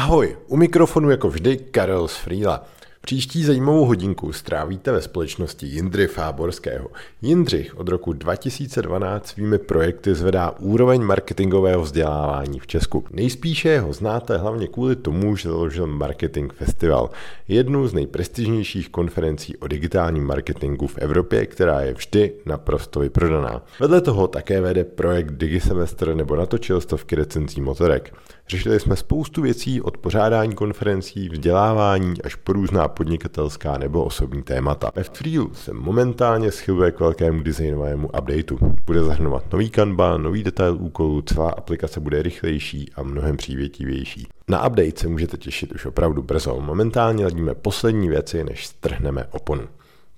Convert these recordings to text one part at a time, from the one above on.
Ahoj, u mikrofonu jako vždy Karel z Frýla. Příští zajímavou hodinku strávíte ve společnosti Jindry Fáborského. Jindřich od roku 2012 svými projekty zvedá úroveň marketingového vzdělávání v Česku. Nejspíše ho znáte hlavně kvůli tomu, že založil Marketing Festival, jednu z nejprestižnějších konferencí o digitálním marketingu v Evropě, která je vždy naprosto vyprodaná. Vedle toho také vede projekt DigiSemestr nebo natočil stovky recenzí motorek. Řešili jsme spoustu věcí od pořádání konferencí, vzdělávání až po různá podnikatelská nebo osobní témata. Ve Freelu se momentálně schyluje k velkému designovému updateu. Bude zahrnovat nový kanban, nový detail úkolů, celá aplikace bude rychlejší a mnohem přívětivější. Na update se můžete těšit už opravdu brzo. Momentálně ladíme poslední věci, než strhneme oponu.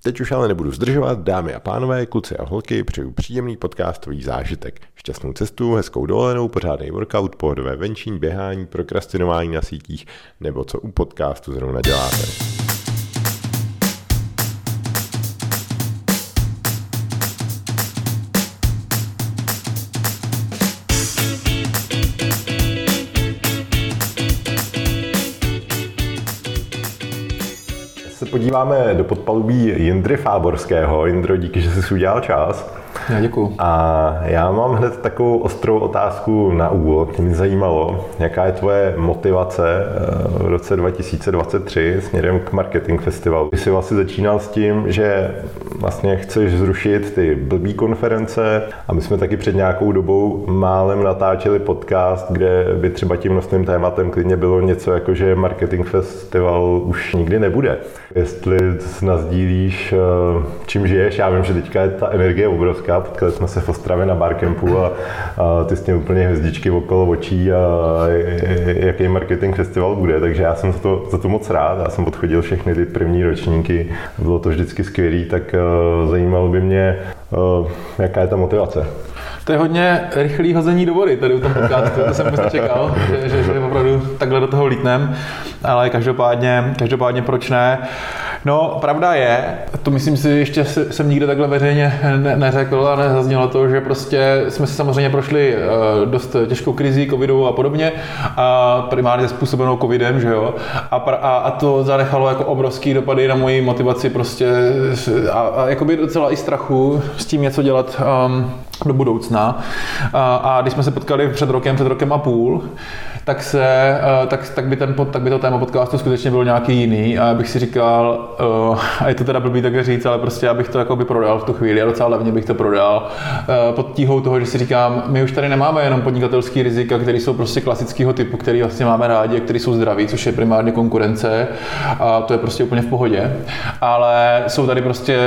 Teď už ale nebudu zdržovat, dámy a pánové, kluci a holky, přeju příjemný podcastový zážitek. Šťastnou cestu, hezkou dovolenou, pořádný workout, pohodové venčín, běhání, prokrastinování na sítích nebo co u podcastu zrovna děláte. Podíváme do podpalubí Jindry Fáborského. Jindro, díky, že jsi udělal čas. Já děkuju. A já mám hned takovou ostrou otázku na úvod. Mě zajímalo, jaká je tvoje motivace eh, v roce 2023 směrem k Marketing Festivalu. Ty jsi vlastně začínal s tím, že vlastně chceš zrušit ty blbý konference a my jsme taky před nějakou dobou málem natáčeli podcast, kde by třeba tím nosným tématem klidně bylo něco jako, že Marketing Festival už nikdy nebude. Jestli nazdílíš, eh, čím žiješ, já vím, že teďka je ta energie obrovská, Česka. Potkali jsme se v Ostravě na barkempu a, a ty s tím úplně hvězdičky okolo očí a jaký marketing festival bude, takže já jsem za to, za to moc rád. Já jsem podchodil všechny ty první ročníky, bylo to vždycky skvělé, tak uh, zajímalo by mě, uh, jaká je ta motivace. To je hodně rychlý hození do vody tady u tom podcastu, to jsem vůbec nečekal, že, že, že opravdu takhle do toho lítnem, ale každopádně, každopádně proč ne. No, pravda je, to myslím si, ještě jsem nikde takhle veřejně ne, neřekl a nezaznělo to, že prostě jsme si samozřejmě prošli uh, dost těžkou krizí covidovou a podobně, a primárně způsobenou covidem, že jo, a, a, a to zanechalo jako obrovský dopady na moji motivaci prostě a, a jakoby docela i strachu s tím něco dělat um, do budoucna. A, a když jsme se potkali před rokem, před rokem a půl, tak, se, eh, tak, tak, by ten, tak by to téma podcastu skutečně bylo nějaký jiný a já bych si říkal, uh, a je to teda blbý také říct, ale prostě já bych to jako by prodal v tu chvíli a docela levně bych to prodal uh, pod tíhou toho, že si říkám, my už tady nemáme jenom podnikatelský rizika, které jsou prostě klasického typu, který vlastně máme rádi, které jsou zdraví, což je primárně konkurence a to je prostě úplně v pohodě, ale jsou tady prostě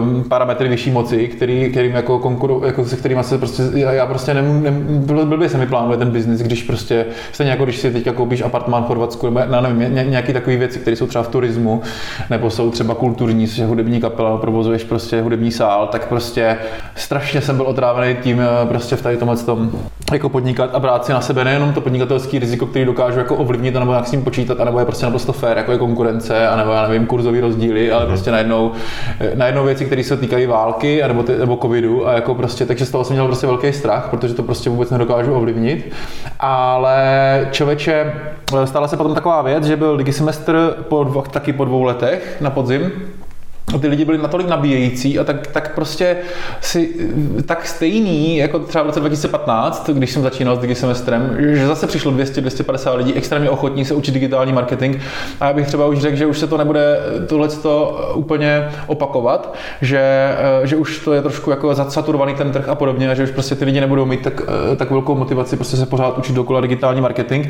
um, parametry vyšší moci, který, kterým jako konkuru, jako se kterými se prostě, já, prostě nemůžu, nem, blbě se mi plánuje ten biznis, když prostě Stejně jako když si teď koupíš apartmán v Chorvatsku, nebo na, nevím, ně, nějaké takové věci, které jsou třeba v turismu, nebo jsou třeba kulturní, že hudební kapela, provozuješ prostě hudební sál, tak prostě strašně jsem byl otrávený tím eh, prostě v tady tomhle tom jako podnikat a brát si na sebe nejenom to podnikatelský riziko, který dokážu jako ovlivnit, nebo jak s ním počítat, anebo je prostě naprosto fér, jako je konkurence, anebo já nevím, kurzový rozdíly, ale mm. prostě najednou, eh, najednou věci, které se týkají války, anebo, ty, nebo covidu, a jako prostě, takže z toho jsem měl prostě velký strach, protože to prostě vůbec nedokážu ovlivnit. Ale člověče, stala se potom taková věc, že byl digisemestr po dvou, taky po dvou letech na podzim ty lidi byli natolik nabíjející a tak, tak prostě si tak stejný, jako třeba v roce 2015, když jsem začínal s digisemestrem, že zase přišlo 200-250 lidí extrémně ochotní se učit digitální marketing. A já bych třeba už řekl, že už se to nebude tohle úplně opakovat, že, že už to je trošku jako zasaturovaný ten trh a podobně, že už prostě ty lidi nebudou mít tak, tak velkou motivaci prostě se pořád učit dokola digitální marketing,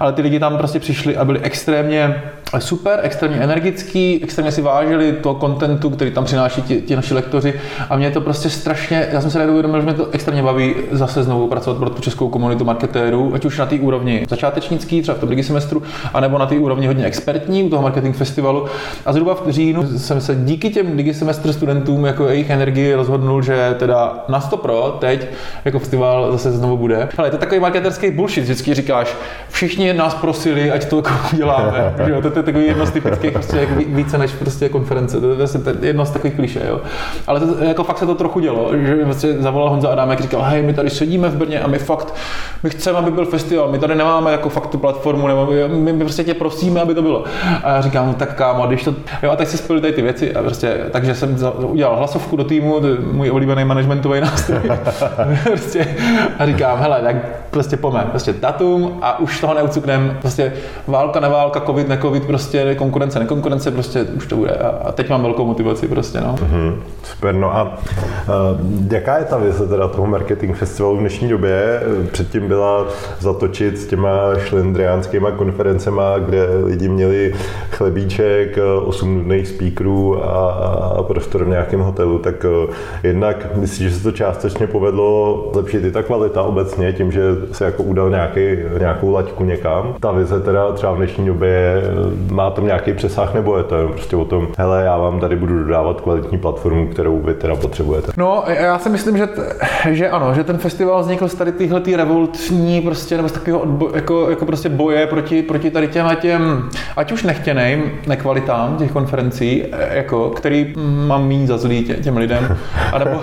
ale ty lidi tam prostě přišli a byli extrémně super, extrémně energický, extrémně si vážili to kontentu, který tam přináší ti, ti naši lektoři a mě to prostě strašně, já jsem se najednou uvědomil, že mě to extrémně baví zase znovu pracovat pro tu českou komunitu marketérů, ať už na té úrovni začátečnický, třeba v tom semestru, anebo na té úrovni hodně expertní u toho marketing festivalu. A zhruba v říjnu jsem se díky těm digisemestr studentům jako jejich energii rozhodnul, že teda na 100 pro teď jako festival zase znovu bude. Ale je to takový marketerský bullshit, vždycky říkáš, všichni nás prosili, ať to jako uděláme. to, to, je takový jedno z typických prostě více než prostě konference. To je prostě jedno z takových kliše, jo. Ale to, jako fakt se to trochu dělo, že prostě zavolal Honza Adámek, říkal, hej, my tady sedíme v Brně a my fakt, my chceme, aby byl festival, my tady nemáme jako fakt tu platformu, nebo my, my prostě tě prosíme, aby to bylo. A já říkám, no tak kámo, když to, jo, a tak si spojili tady ty věci a prostě, takže jsem udělal hlasovku do týmu, to je můj oblíbený managementový nástroj. prostě, a říkám, hele, tak prostě pome, prostě datum a už toho neucuknem, prostě válka, neválka, covid, necovid, prostě konkurence, nekonkurence, prostě už to bude. A, a teď mám velkou motivaci prostě, no. Mm-hmm, super, no a uh, jaká je ta vize teda toho marketing festivalu v dnešní době? Předtím byla zatočit s těma šlendriánskýma konferencema, kde lidi měli chlebíček, 8 nudných speakerů a, a prostor v nějakém hotelu, tak uh, jednak myslím, že se to částečně povedlo zlepšit i ta kvalita obecně, tím, že se jako udal nějaký, nějakou laťku někam. Ta vize teda třeba v dnešní době má tam nějaký přesah nebo je to prostě o tom, hele, já vám tady budu dodávat kvalitní platformu, kterou vy teda potřebujete. No, já si myslím, že, t, že ano, že ten festival vznikl z tady tyhle tý revoltní prostě, nebo z takového odbo, jako, jako prostě boje proti, proti tady těm těm, ať už nechtěným nekvalitám těch konferencí, jako, který mám míň za zlý tě, těm lidem, anebo,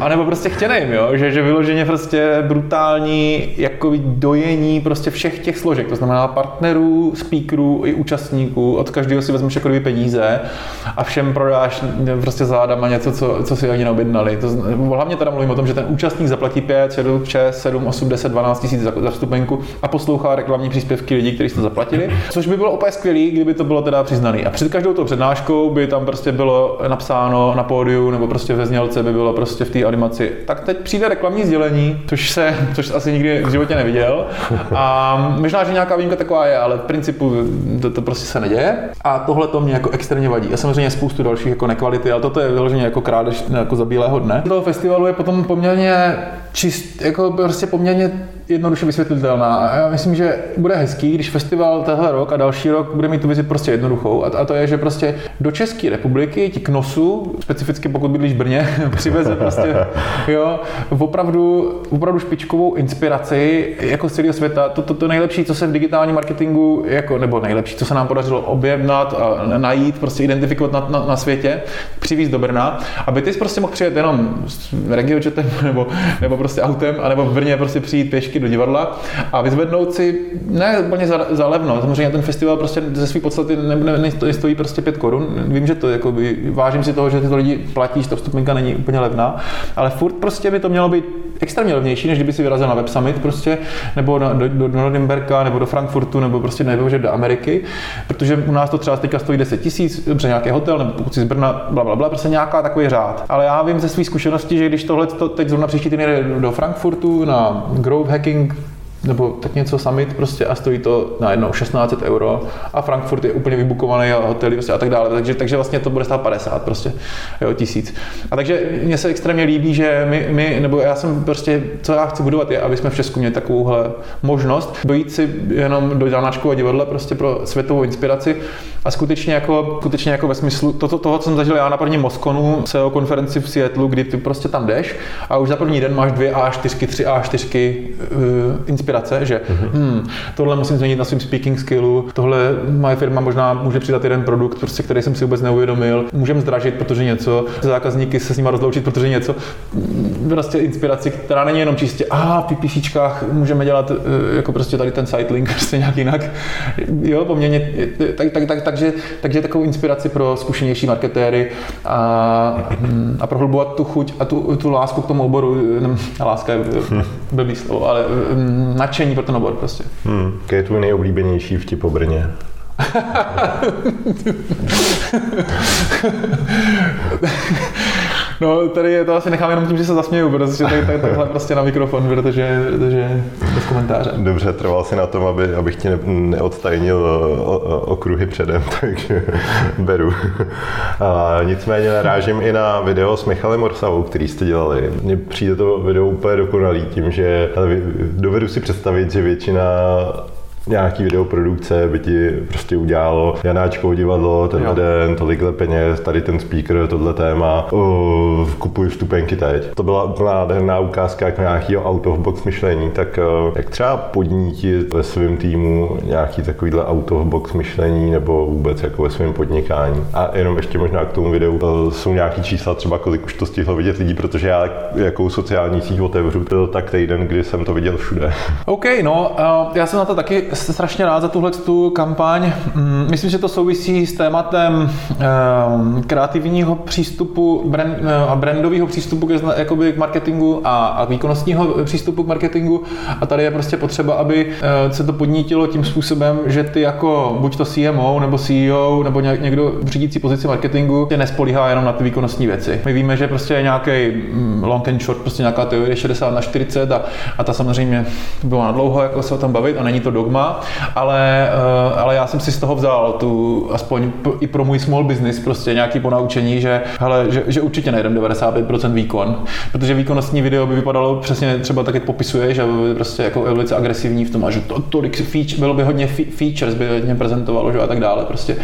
anebo prostě chtěným, jo, že, že vyloženě prostě brutální jako dojení prostě všech těch složek, to znamená partnerů, speakerů i účastníků, od každého si vezmeš jako peníze a všem prodáš prostě zádama něco, co, co si ani neobjednali. To, hlavně teda mluvím o tom, že ten účastník zaplatí 5, 7, 6, 7, 8, 10, 12 tisíc za, za vstupenku a poslouchá reklamní příspěvky lidí, kteří to zaplatili, což by bylo úplně skvělé, kdyby to bylo teda přiznaný. A před každou tou přednáškou by tam prostě bylo napsáno na pódiu nebo prostě ve znělce by bylo prostě v té animaci. Tak teď přijde reklamní sdělení, což se, což asi nikdy v životě neviděl. A možná, že nějaká výjimka taková je, ale v principu to, to prostě se neděje. A tohle to mě jako extrémně vadí. A samozřejmě spoustu dalších jako nekvality, ale toto je vyloženě jako krádež jako za bílého dne. Toho festivalu je potom poměrně čist, jako prostě poměrně jednoduše vysvětlitelná. A já myslím, že bude hezký, když festival tenhle rok a další rok bude mít tu vizi prostě jednoduchou. A, to je, že prostě do České republiky ti k nosu, specificky pokud bydlíš v Brně, přiveze prostě, jo, opravdu, opravdu špičkovou inspiraci jako z celého světa. To, to, to nejlepší, co se v digitálním marketingu, jako, nebo nejlepší, co se nám podařilo objevnat a najít, prostě identifikovat na, na, na světě, přivízt do Brna, aby ty jsi prostě mohl přijet jenom s regiočetem nebo, nebo prostě autem, anebo v Brně prostě přijít pěšky do divadla a vyzvednout si, ne úplně za, za levno, samozřejmě ten festival prostě ze své podstaty ne, ne, ne, stojí prostě 5 korun, vím, že to jako by, vážím si toho, že tyto lidi platíš, to vstupenka není úplně levná, ale furt prostě by to mělo být extrémně levnější, než kdyby si vyrazil na Web Summit prostě, nebo na, do, do, do nebo do Frankfurtu, nebo prostě nebo že do Ameriky, protože u nás to třeba teďka stojí 10 tisíc, dobře nějaký hotel, nebo pokud si z Brna, bla, bla, bla, prostě nějaká takový řád. Ale já vím ze své zkušenosti, že když tohle to teď zrovna příští týden do Frankfurtu na Grove Hacking looking nebo tak něco summit prostě a stojí to na jednou 16 euro a Frankfurt je úplně vybukovaný a hotely prostě a tak dále, takže, takže vlastně to bude stát 50 prostě, jo, tisíc. A takže mně se extrémně líbí, že my, my, nebo já jsem prostě, co já chci budovat je, aby jsme v Česku měli takovouhle možnost dojít si jenom do Janáčku a divadla prostě pro světovou inspiraci a skutečně jako, skutečně jako ve smyslu toto, toho, co jsem zažil já na prvním Moskonu, SEO konferenci v Seattleu, kdy ty prostě tam jdeš a už za první den máš dvě A4, tři A4 uh, inspirace, že mm-hmm. hmm, tohle musím změnit na svým speaking skillu, tohle moje firma možná může přidat jeden produkt, prostě, který jsem si vůbec neuvědomil, můžeme zdražit, protože něco, zákazníky se s nimi rozloučit, protože něco, prostě inspiraci, která není jenom čistě, a v PPCčkách můžeme dělat eh, jako prostě tady ten site link prostě nějak jinak, jo, poměrně, tak, tak, tak, takže, takže takovou inspiraci pro zkušenější marketéry a, a prohlubovat tu chuť a tu, tu lásku k tomu oboru, láska je blbý slovo, ale mm, nadšení pro ten obor prostě. Hmm. Jaký je tvůj nejoblíbenější vtip o Brně? no, tady je to asi nechám jenom tím, že se zasměju, protože tady, tady, takhle prostě na mikrofon, protože, protože bez komentáře. Dobře, trval si na tom, aby, abych ti ne, neodtajnil okruhy předem, takže beru. A nicméně narážím i na video s Michalem Morsavou, který jste dělali. Mně přijde to video úplně dokonalý tím, že dovedu si představit, že většina nějaký videoprodukce by ti prostě udělalo Janáčkovo divadlo, tenhle jo. den, tolikhle peněz, tady ten speaker, tohle téma, uh, kupuj vstupenky teď. To byla nádherná ukázka jako nějakého out of box myšlení, tak uh, jak třeba podnítit ve svém týmu nějaký takovýhle out of box myšlení nebo vůbec jako ve svém podnikání. A jenom ještě možná k tomu videu uh, jsou nějaký čísla třeba, kolik už to stihlo vidět lidí, protože já jakou sociální síť otevřu, byl tak týden, kdy jsem to viděl všude. OK, no, uh, já jsem na to taky strašně rád za tuhle tu kampaň. Mm, myslím, že to souvisí s tématem um, kreativního přístupu brand, a brandového přístupu k, k marketingu a, a výkonnostního přístupu k marketingu. A tady je prostě potřeba, aby se to podnítilo tím způsobem, že ty jako buď to CMO nebo CEO nebo někdo v řídící pozici marketingu tě nespolíhá jenom na ty výkonnostní věci. My víme, že prostě je nějaký mm, long and short, prostě nějaká teorie 60 na 40 a, a ta samozřejmě byla na dlouho, jako se o tom bavit a není to dogma, ale, eh, ale já jsem si z toho vzal tu, aspoň i pro můj small business, prostě nějaký ponaučení, že, hele, že, že určitě najdem 95% výkon, protože výkonnostní video by vypadalo přesně třeba tak, jak popisuje, že by prostě jako velice agresivní v tom, a že to, tolik feature, bylo by hodně features, by hodně prezentovalo, že a tak dále prostě.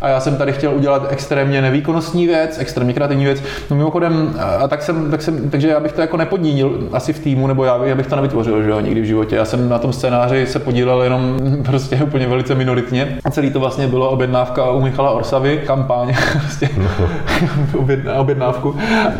A já jsem tady chtěl udělat extrémně nevýkonnostní věc, extrémně kreativní věc. No mimochodem, a tak jsem, tak jsem, takže já bych to jako nepodnítil asi v týmu, nebo já, já bych to nevytvořil, že jo, nikdy v životě. Já jsem na tom scénáři se podílel jenom prostě úplně velice minoritně. A celý to vlastně bylo objednávka u Michala Orsavy, kampaň, prostě objednávku.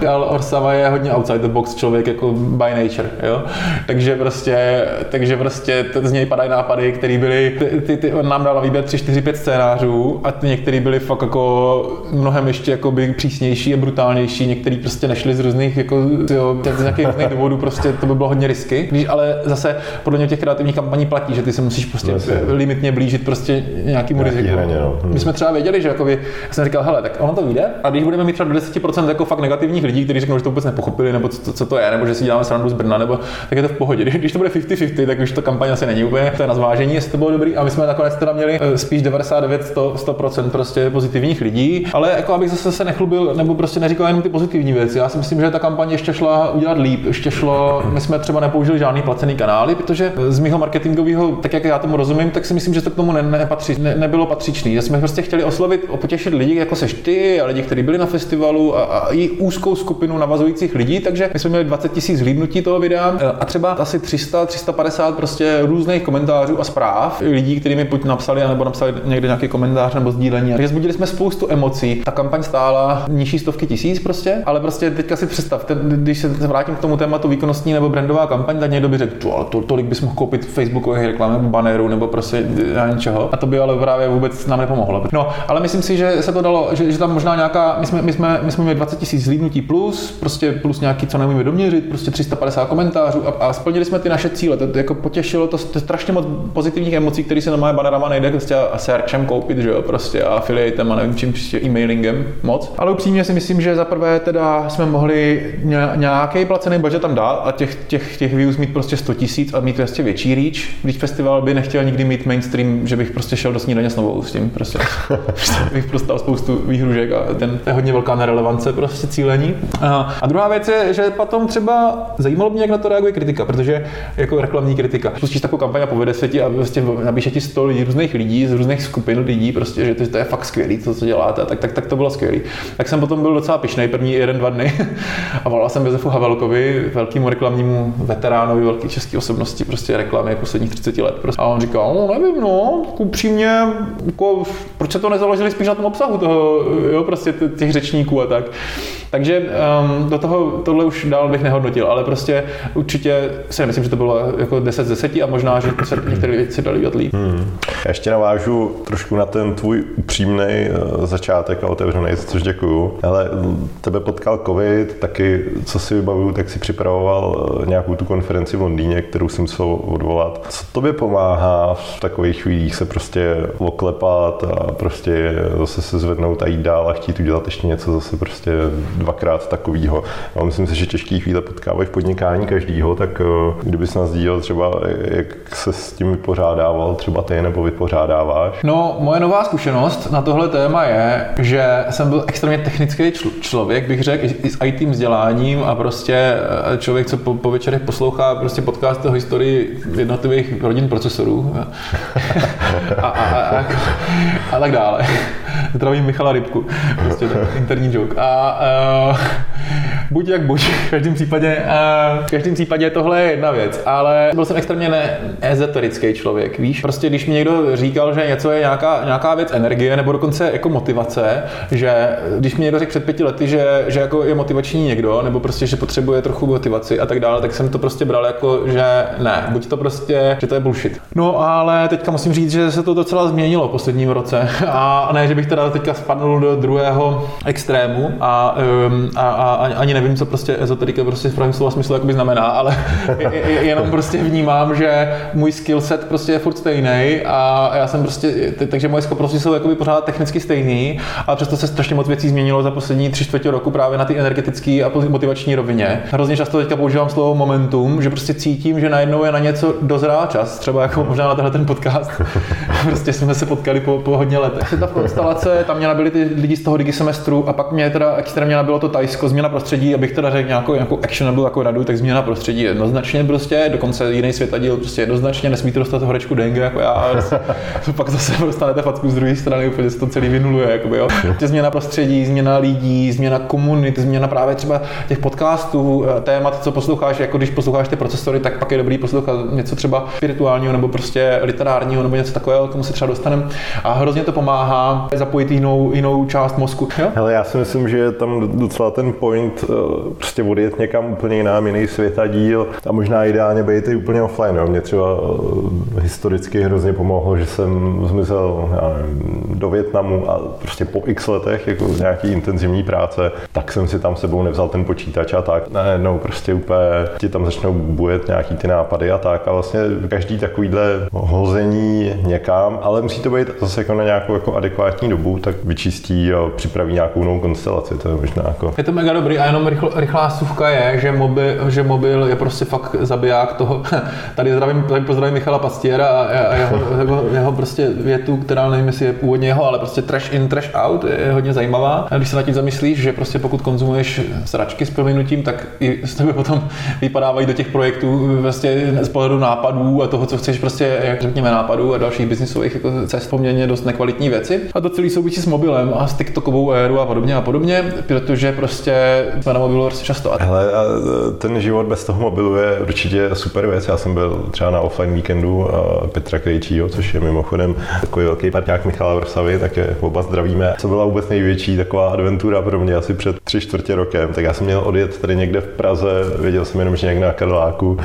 Ale Orsava je hodně outside the box člověk, jako by nature, jo. Takže prostě, takže prostě z něj padají nápady, které byly, ty, ty, ty, on nám dal výběr 3, 4, 5 scénářů a ty některé byly fakt jako mnohem ještě jako by přísnější a brutálnější, některý prostě nešli z různých jako, jo, z nějakých důvodů, prostě to by bylo hodně risky. Když ale zase podle mě těch kreativních kampaní platí, že ty se musíš prostě Vlastně. limitně blížit prostě nějakému riziku. Hraně, no. hmm. My jsme třeba věděli, že jakoby, já jsem říkal, hele, tak ono to vyjde, a když budeme mít třeba do 10% jako fakt negativních lidí, kteří řeknou, že to vůbec nepochopili, nebo co, co, to je, nebo že si děláme srandu z Brna, nebo tak je to v pohodě. Když to bude 50-50, tak už to kampaň asi není úplně, to je na zvážení, jestli to bylo dobrý. A my jsme nakonec teda měli eh, spíš 99 100, 100% prostě pozitivních lidí, ale jako abych zase se nechlubil, nebo prostě neříkal jenom ty pozitivní věci. Já si myslím, že ta kampaň ještě šla udělat líp, ještě šlo, my jsme třeba nepoužili žádný placený kanály, protože z mého marketingového, tak jak já tomu rozumím, tak si myslím, že to k tomu ne, nepatří, ne, nebylo patřičný. Že jsme prostě chtěli oslovit, potěšit lidi, jako seš ty a lidi, kteří byli na festivalu a, a i úzkou skupinu navazujících lidí, takže my jsme měli 20 tisíc zhlídnutí toho videa a třeba asi 300, 350 prostě různých komentářů a zpráv lidí, kteří mi buď napsali, nebo napsali někde nějaký komentář nebo sdílení. Takže zbudili jsme spoustu emocí. Ta kampaň stála nižší stovky tisíc prostě, ale prostě teďka si představ, ten, když se vrátím k tomu tématu výkonnostní nebo brandová kampaň, tak někdo by řekl, to, tolik bys mohl koupit Facebookových reklam nebo bannerů nebo prostě něčeho. A to by ale právě vůbec nám nepomohlo. No, ale myslím si, že se to dalo, že, že tam možná nějaká, my jsme, my jsme, my jsme měli 20 tisíc zlídnutí plus, prostě plus nějaký, co neumíme doměřit, prostě 350 komentářů a, a splnili jsme ty naše cíle. To, to jako potěšilo to, to strašně moc pozitivních emocí, které se na moje bannerama nejde prostě a searchem koupit, že jo, prostě a affiliatem a nevím čím, prostě e-mailingem moc. Ale upřímně si myslím, že za prvé teda jsme mohli nějaký placený budget tam dát a těch, těch, těch views mít prostě 100 tisíc a mít prostě větší reach, když festival by nechtěl nikdy mít mainstream, že bych prostě šel do snídaně s novou s tím. Prostě. bych prostě spoustu výhružek a ten je hodně velká nerelevance prostě cílení. A, a druhá věc je, že potom třeba zajímalo mě, jak na to reaguje kritika, protože jako reklamní kritika. Pustíš takovou kampaň a povede se ti a prostě napíše ti 100 lidí, různých lidí z různých skupin lidí, prostě, že to, to je fakt skvělý, to, co děláte, tak, tak, tak to bylo skvělý. Tak jsem potom byl docela pišnej první jeden, dva dny a volal jsem Josefu Havelkovi, velkému reklamnímu veteránovi, velké české osobnosti, prostě reklamy posledních 30 let. Prostě. A on říkal, no nevím, no, upřímně, jako, proč se to nezaložili spíš na tom obsahu toho, jo, prostě těch řečníků a tak. Takže um, do toho tohle už dál bych nehodnotil, ale prostě určitě si myslím, že to bylo jako 10 z 10 a možná, že se některé věci dali dělat líp. Hmm. Já ještě navážu trošku na ten tvůj upřímný eh, začátek a otevřený, což děkuju. Ale tebe potkal covid, taky, co si vybavuju, tak si připravoval eh, nějakou tu konferenci v Londýně, kterou jsem musel odvolat. Co tobě pomáhá v takových chvílích se prostě oklepat a prostě zase se zvednout a jít dál a chtít udělat ještě něco zase prostě dvakrát takovýho. A myslím si, že těžký chvíle potkávají v podnikání každýho, tak eh, kdyby se nás díl třeba, jak se s tím vypořádával třeba ty nebo vypořádáváš? No, moje nová zkušenost na tohle téma je, že jsem byl extrémně technický čl- člověk, bych řekl, i s IT vzděláním a prostě eh, člověk, co po, po večerech poslouchá prostě podcast o historii jednotlivých rodin procesů profesorů a, a, a, a, a tak dále. Zdravím Michala Rybku, prostě interní joke. A uh, buď jak buď, v každém případě, uh, v každém případě tohle je jedna věc, ale byl jsem extrémně ne ezoterický člověk, víš? Prostě když mi někdo říkal, že něco je nějaká, nějaká věc energie, nebo dokonce jako motivace, že když mi někdo řekl před pěti lety, že, že jako je motivační někdo, nebo prostě, že potřebuje trochu motivaci a tak dále, tak jsem to prostě bral jako, že ne, buď to prostě, že to je bullshit. No ale teďka musím říct, že se to docela změnilo v posledním roce a ne, že bych teda teďka spadnul do druhého extrému a, um, a, a, ani nevím, co prostě ezoterika prostě v pravém slova smyslu jakoby znamená, ale jenom prostě vnímám, že můj skill set prostě je furt stejný a já jsem prostě, takže moje schopnosti jsou jakoby pořád technicky stejný, ale přesto se strašně moc věcí změnilo za poslední tři čtvrtě roku právě na ty energetické a motivační rovině. Hrozně často teďka používám slovo momentum, že prostě cítím, že najednou je na něco dozrál čas, třeba jako možná na tenhle ten podcast. prostě jsme se potkali po, po hodně letech. Ta konstelace, tam mě nabili ty lidi z toho digi semestru a pak mě teda extrémně nabilo to Tajsko, změna prostředí, abych teda řekl nějakou, nějakou actionable jako radu, tak změna prostředí jednoznačně prostě, dokonce jiný světadíl prostě jednoznačně, nesmíte dostat horečku dengue jako já, a pak zase dostanete facku z druhé strany, úplně se to celý vynuluje, jakoby, jo. Změna prostředí, změna lidí, změna komunit, změna právě třeba těch podcastů, eh, témat, co posloucháš, jako když posloucháš ty procesory, tak pak je dobrý poslouchat něco třeba spirituálního nebo prostě literárního nebo něco takového, k tomu se třeba dostaneme. A hrozně to pomáhá zapojit jinou, jinou část mozku. Jo? Hele, já si myslím, že je tam docela ten point eh, prostě odjet někam úplně jinam, jiný svět a díl a možná ideálně být i úplně offline. Jo. Mě třeba eh, historicky hrozně pomohlo, že jsem zmizel nevím, do Větnamu a prostě po x letech jako nějaký intenzivní práce, tak jsem si tam sebou nevzal ten počítač a tak. Najednou prostě úplně ti tam začnou bujet nějaký ty nápady a tak a vlastně každý takovýhle hození někam, ale musí to být zase jako na nějakou jako adekvátní dobu, tak vyčistí a připraví nějakou novou konstelaci, to je možná jako... Je to mega dobrý a jenom rychl, rychlá suvka je, že mobil, že mobil je prostě fakt zabiják toho. Tady zdravím, tady pozdravím Michala Pastiera a, jeho, jeho, jeho, prostě větu, která nevím, jestli je původně jeho, ale prostě trash in, trash out je hodně zajímavá. A když se na tím zamyslíš, že prostě pokud konzumuješ sračky s prominutím, tak i z tebe potom vypadávají do těch projektů vlastně z pohledu nápadů a toho, co chceš prostě, jak řekněme, nápadů a dalších biznisových jako cest poměrně dost nekvalitní věci. A to celý souvisí s mobilem a s TikTokovou éru a podobně a podobně, protože prostě jsme na mobilu často. Hele, a ten život bez toho mobilu je určitě super věc. Já jsem byl třeba na offline víkendu Petra Krejčího, což je mimochodem takový velký parťák Michala Vrsavy, tak je oba zdravíme. Co byla vůbec největší taková adventura pro mě asi před tři čtvrtě rokem, tak já jsem měl odjet tady někde v Praze, věděl jsem jenom, že někde na Karláku,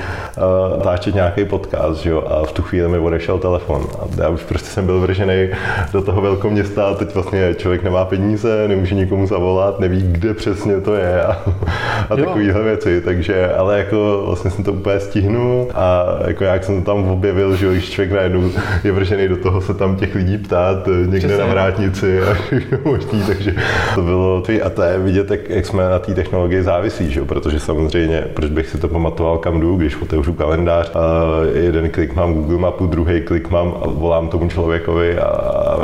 táčet nějaký podcast, že jo, a v tu chvíli mi odešel telefon. A já už prostě jsem byl vržený do toho velkoměsta a teď vlastně člověk nemá peníze, nemůže nikomu zavolat, neví, kde přesně to je a, a takovéhle věci. Takže, ale jako vlastně jsem to úplně stihnul a jako jak jsem to tam objevil, že když člověk najednou je vržený do toho se tam těch lidí ptát někde Přesně. na vrátnici a všechno možný, takže to bylo a to je vidět, jak, jak jsme na té technologii závisí, že? protože samozřejmě, proč bych si to pamatoval, kam jdu, když otevřu kalendář, a jeden klik mám Google mapu, druhý klik mám a volám tomu člověkovi a,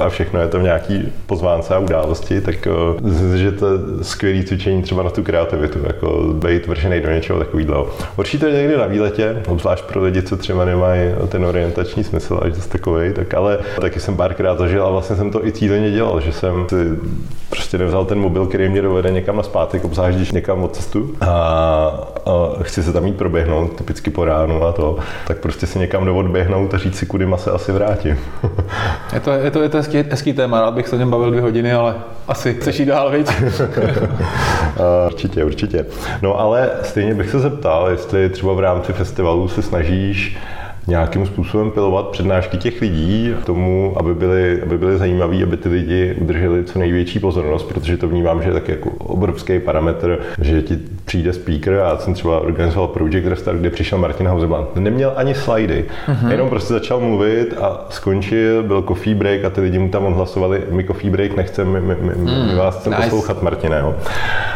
a všechno je to v nějaký pozvánce a události, tak myslím, že to je skvělé cvičení třeba na tu kreativitu, jako být vržený do něčeho takového. Určitě někdy na výletě, obzvlášť pro lidi, co třeba nemají ten orientační smysl až zase takový, tak ale taky jsem párkrát zažil a vlastně jsem to i cíleně dělal, že jsem si prostě nevzal ten mobil, který mě dovede někam na zpátek, obzvlášť když někam od cestu a, a chci se tam mít proběhnout, typicky po ránu a to, tak prostě si někam doodběhnout a říct si, kudy se asi vrátím. je to, je to, je to hezký, hezký téma, rád bych se o něm bavil dvě hodiny, ale asi chceš jít dál, viď? určitě, určitě. No ale stejně bych se zeptal, jestli třeba v rámci festivalu se snažíš nějakým způsobem pilovat přednášky těch lidí k tomu, aby byly, aby byly zajímavé, aby ty lidi udrželi co největší pozornost, protože to vnímám, že je tak jako obrovský parametr, že ti přijde speaker a já jsem třeba organizoval Project Restart, kde přišel Martin Hausemann. Neměl ani slajdy, uh-huh. jenom prostě začal mluvit a skončil, byl coffee break a ty lidi mu tam odhlasovali, my coffee break nechceme, my, my, my, my vás chceme nice. poslouchat, Martine. Jo.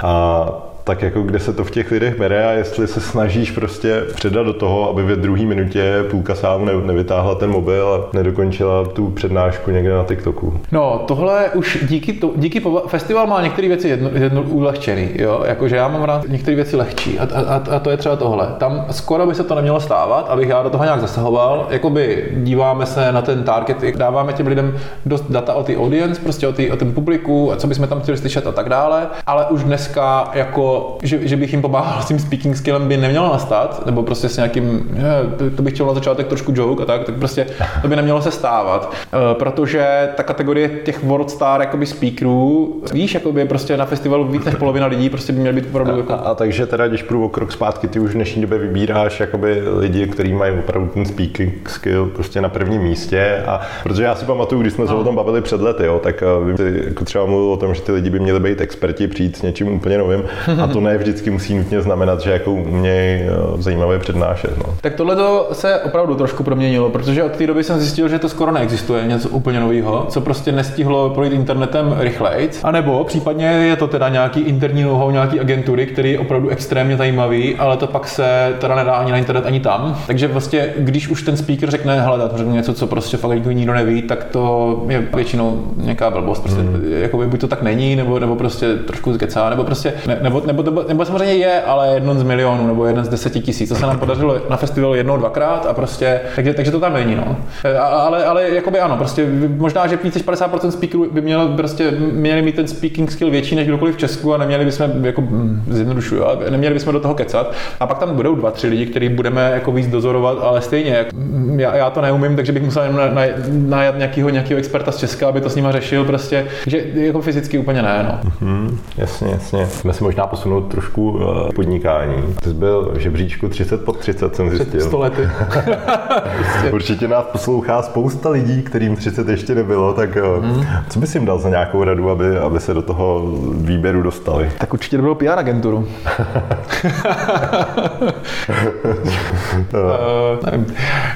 A tak jako kde se to v těch lidech bere a jestli se snažíš prostě předat do toho, aby ve druhé minutě půlka sálu nevytáhla ten mobil a nedokončila tu přednášku někde na TikToku. No, tohle už díky, to, díky festival má některé věci jedno, jedno ulehčený, jo, jakože já mám rád některé věci lehčí a, a, a, to je třeba tohle. Tam skoro by se to nemělo stávat, abych já do toho nějak zasahoval, jakoby díváme se na ten target, dáváme těm lidem dost data o ty audience, prostě o, ty, o ten publiku, a co bychom tam chtěli slyšet a tak dále, ale už dneska jako, že, že bych jim pomáhal s tím speaking skillem by nemělo nastat, nebo prostě s nějakým, to, bych chtěl na začátek trošku joke a tak, tak prostě to by nemělo se stávat, e, protože ta kategorie těch world star jakoby speakerů, víš, jakoby prostě na festivalu víc než polovina lidí prostě by měly být opravdu a, jako... a, a, takže teda, když půjdu o krok zpátky, ty už v dnešní době vybíráš jakoby lidi, kteří mají opravdu ten speaking skill prostě na prvním místě. A protože já si pamatuju, když jsme se o tom bavili před lety, jo, tak uh, jako třeba mluvil o tom, že ty lidi by měli být experti, přijít s něčím úplně novým a to ne vždycky musí nutně znamenat, že jako umějí uh, zajímavě přednášet. No. Tak tohle se opravdu trošku proměnilo, protože od té doby jsem zjistil, že to skoro neexistuje, něco úplně nového, co prostě nestihlo projít internetem rychleji. A nebo případně je to teda nějaký interní know nějaký agentury, který je opravdu extrémně zajímavý, ale to pak se teda nedá ani na internet, ani tam. Takže vlastně, když už ten speaker řekne, hele, to řekne něco, co prostě fakt nikdo neví, tak to je většinou nějaká blbost. Prostě, mm. jakoby buď to tak není, nebo, nebo prostě trošku zkecá, nebo prostě, ne, nebo, nebo, nebo, nebo, samozřejmě je, ale jeden z milionů, nebo jeden z deseti tisíc. To se nám podařilo na festivalu jednou, dvakrát a prostě, takže, takže to tam není, no. A, ale, ale jakoby ano, prostě možná, že víc než 50% speakerů by mělo prostě měli mít ten speaking skill větší než kdokoliv v Česku a neměli bychom, jako hm, zjednodušuju, neměli bychom do toho kecat. A pak tam budou dva, tři lidi, který budeme jako víc dozorovat, ale stejně, hm, já, já, to neumím, takže bych musel najat nějakého, nějakého experta z Česka, aby to s nima řešil prostě, že jako fyzicky úplně ne, no. Mm-hmm, jasně, jasně. Jsme si možná posunout trošku uh, podnikání. Ty jsi byl v žebříčku 30 pod 30, jsem zjistil. 100 lety. Určitě nás poslouchá spousta lidí, kterým 30 ještě nebylo, tak uh, mm. co bys jim dal za nějakou radu, aby, aby se do toho výběru dostali? Tak určitě to bylo PR agenturu. uh, nevím.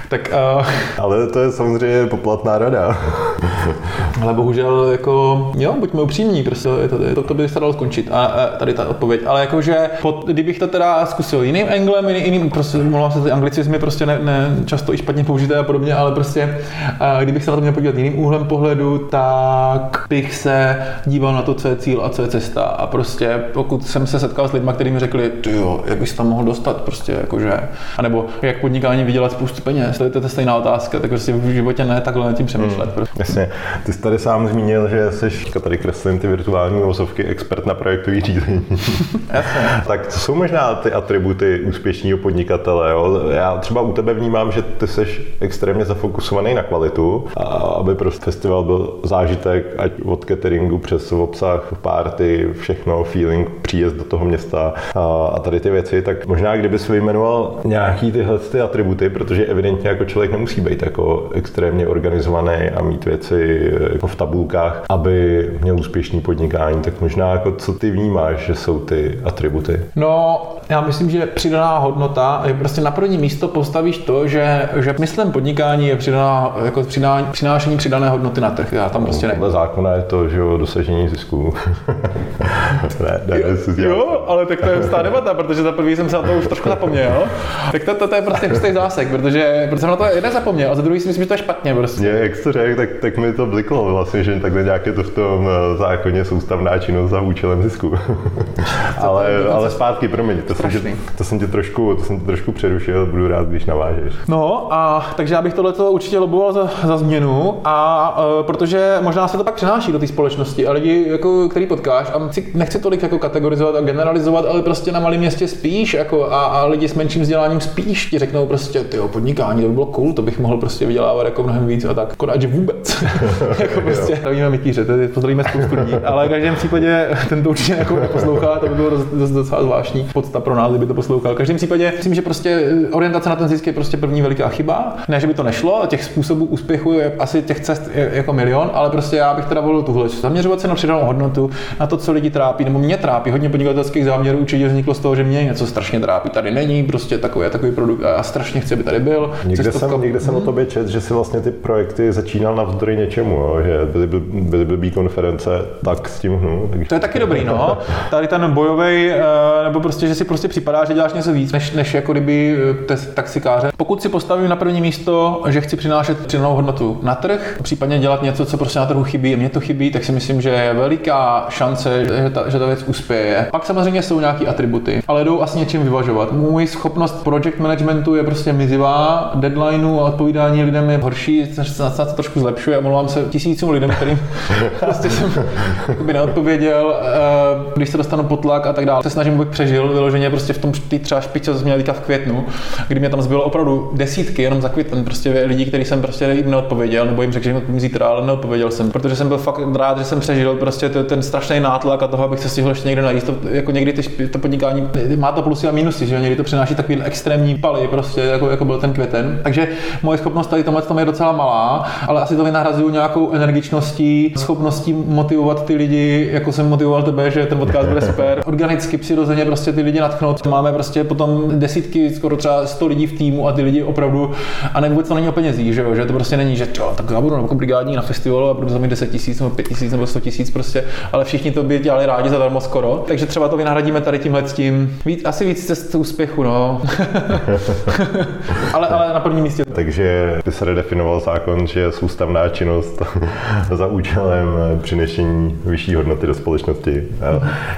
Tak, uh... Ale to je samozřejmě poplatná rada. Ale bohužel, jako, jo, buďme upřímní, prostě to, to, to by se dalo skončit. A, a tady ta odpověď. Ale jakože, pod, kdybych to teda zkusil jiným anglem, jiný, jiným, prostě, mluvám se, ty anglicizmy prostě ne, ne, často i špatně použité a podobně, ale prostě, a kdybych se na to měl podívat jiným úhlem pohledu, tak bych se díval na to, co je cíl a co je cesta. A prostě, pokud jsem se setkal s lidmi, kteří mi řekli, ty jo, jak bys tam mohl dostat, prostě, jakože, anebo jak podnikání vydělat spoustu peněz, to je, to stejná otázka, tak prostě v životě ne takhle nad tím přemýšlet. Hmm, prostě. Jasně. Ty jsi tady sám zmínil, že jsi, tady kreslím ty virtuální vozovky, expert na projektový řízení. tak co jsou možná ty atributy úspěšného podnikatele? Jo? Já třeba u tebe vnímám, že ty jsi extrémně zafokusovaný na kvalitu, a aby prostě festival byl zážitek, ať od cateringu přes obsah, party, všechno, feeling, příjezd do toho města a, a tady ty věci, tak možná kdybys vyjmenoval nějaký tyhle ty atributy, protože evidentně jako člověk nemusí být jako extrémně organizovaný a mít věci jako v tabulkách, aby měl úspěšný podnikání, tak možná jako co ty vnímáš, že jsou ty atributy? No, já myslím, že přidaná hodnota je prostě na první místo postavíš to, že, že myslím podnikání je přidaná, jako přidání, přinášení přidané hodnoty na trh. Já tam prostě no, Podle zákona je to, že jo, dosažení zisku. ne, ne, jo, jo, ale tak to je stá debata, protože za prvý jsem se na to už trošku zapomněl. Tak to, to, to je prostě hustý zásek, protože, protože jsem na to jeden zapomněl a za druhý si myslím, že to je špatně. Prostě. Je, jak jsi řekl, tak, tak mi to bliklo vlastně, že takhle nějaké to v tom eh, zákoně soustavná činnost za účelem zisku. ale, ale zpátky, promiň, to jsem, tě, to jsem tě trošku, to jsem tě trošku přerušil, budu rád, když navážeš. No a takže já bych tohle určitě loboval za, za změnu a uh, protože možná se to pak přenáší do té společnosti a lidi, jako, který potkáš a nechci, nechci tolik jako kategorizovat a generalizovat, ale prostě na malém městě spíš jako a, a lidi s menším vzděláním spíš ti řeknou prostě, ty podnikání, to by bylo cool, to bych mohl prostě vydělávat jako mnohem víc a tak. Akorát, že vůbec. jako prostě, zdravíme mytíře, to pozdravíme spoustu lidí, ale v každém případě ten to určitě jako neposlouchá, to by bylo dost, docela zvláštní podsta pro nás, kdyby to poslouchal. V každém případě myslím, že prostě orientace na ten zisk je prostě první veliká chyba. Ne, že by to nešlo, těch způsobů úspěchu je asi těch cest je, jako milion, ale prostě já bych teda volil tuhle. Zaměřovat se na přidanou hodnotu, na to, co lidi trápí, nebo mě trápí. Hodně podnikatelských záměrů určitě vzniklo z toho, že mě něco strašně trápí. Tady není prostě takový, takový produkt a já strašně chci, aby tady byl. Někde jsem, někde jsem hmm. o tobě čet, že si vlastně ty projekty začínal navzdory něčemu, jo, že byly, byly blbý konference, tak s tím hnu. Takže... To je taky dobrý, no. Tady ten bojový, eh, nebo prostě, že si prostě připadá, že děláš něco víc, než, než jako kdyby eh, taxikáře. Pokud si postavím na první místo, že chci přinášet přidanou hodnotu na trh, případně dělat něco, co prostě na trhu chybí, a mě to chybí, tak si myslím, že je veliká šance, že ta, že ta věc uspěje. Pak samozřejmě jsou nějaké atributy, ale jdou asi něčím vyvažovat. Můj schopnost project managementu je prostě mizivá, deadlineu a odpovídání lidem je horší, se na to trošku zlepšuje a mluvám se tisícům lidem, kterým prostě jsem by neodpověděl, eh, když se dostanu pod tlak a tak dále. Se snažím, abych přežil vyloženě prostě v tom třeba špičce, co jsem měl v květnu, kdy mě tam zbylo opravdu desítky jenom za květen prostě lidí, který jsem prostě jim neodpověděl, nebo jim řekl, že jim zítra, ale neodpověděl jsem, protože jsem byl fakt rád, že jsem přežil prostě ten strašný nátlak a toho, abych se stihl ještě někde najít. To, jako někdy ty, to podnikání má to plusy a minusy, že někdy to přináší takový extrémní paly, prostě jako, jako byl ten květen. Takže moje schopnost tady tomhle tom je docela malá, ale asi to vynahrazuju nějakou energičností, schopností motivovat ty lidi, jako jsem motivoval tebe, že ten podcast bude super. Organicky, přirozeně prostě ty lidi natchnout. Máme prostě potom desítky, skoro třeba 100 lidí v týmu a ty lidi opravdu, a ne vůbec to není o penězích, že, jo? že to prostě není, že čo, tak já budu jako brigádní na festivalu a budu za mě 10 tisíc nebo 5 tisíc nebo 100 tisíc prostě, ale všichni to by dělali rádi zadarmo skoro. Takže třeba to vynahradíme tady tímhle s tím. Víc, asi víc cest úspěchu, no. ale, ale na prvním místě. Takže by se redefinoval zákon, že je soustavná činnost za účelem přinešení vyšší hodnoty do společnosti.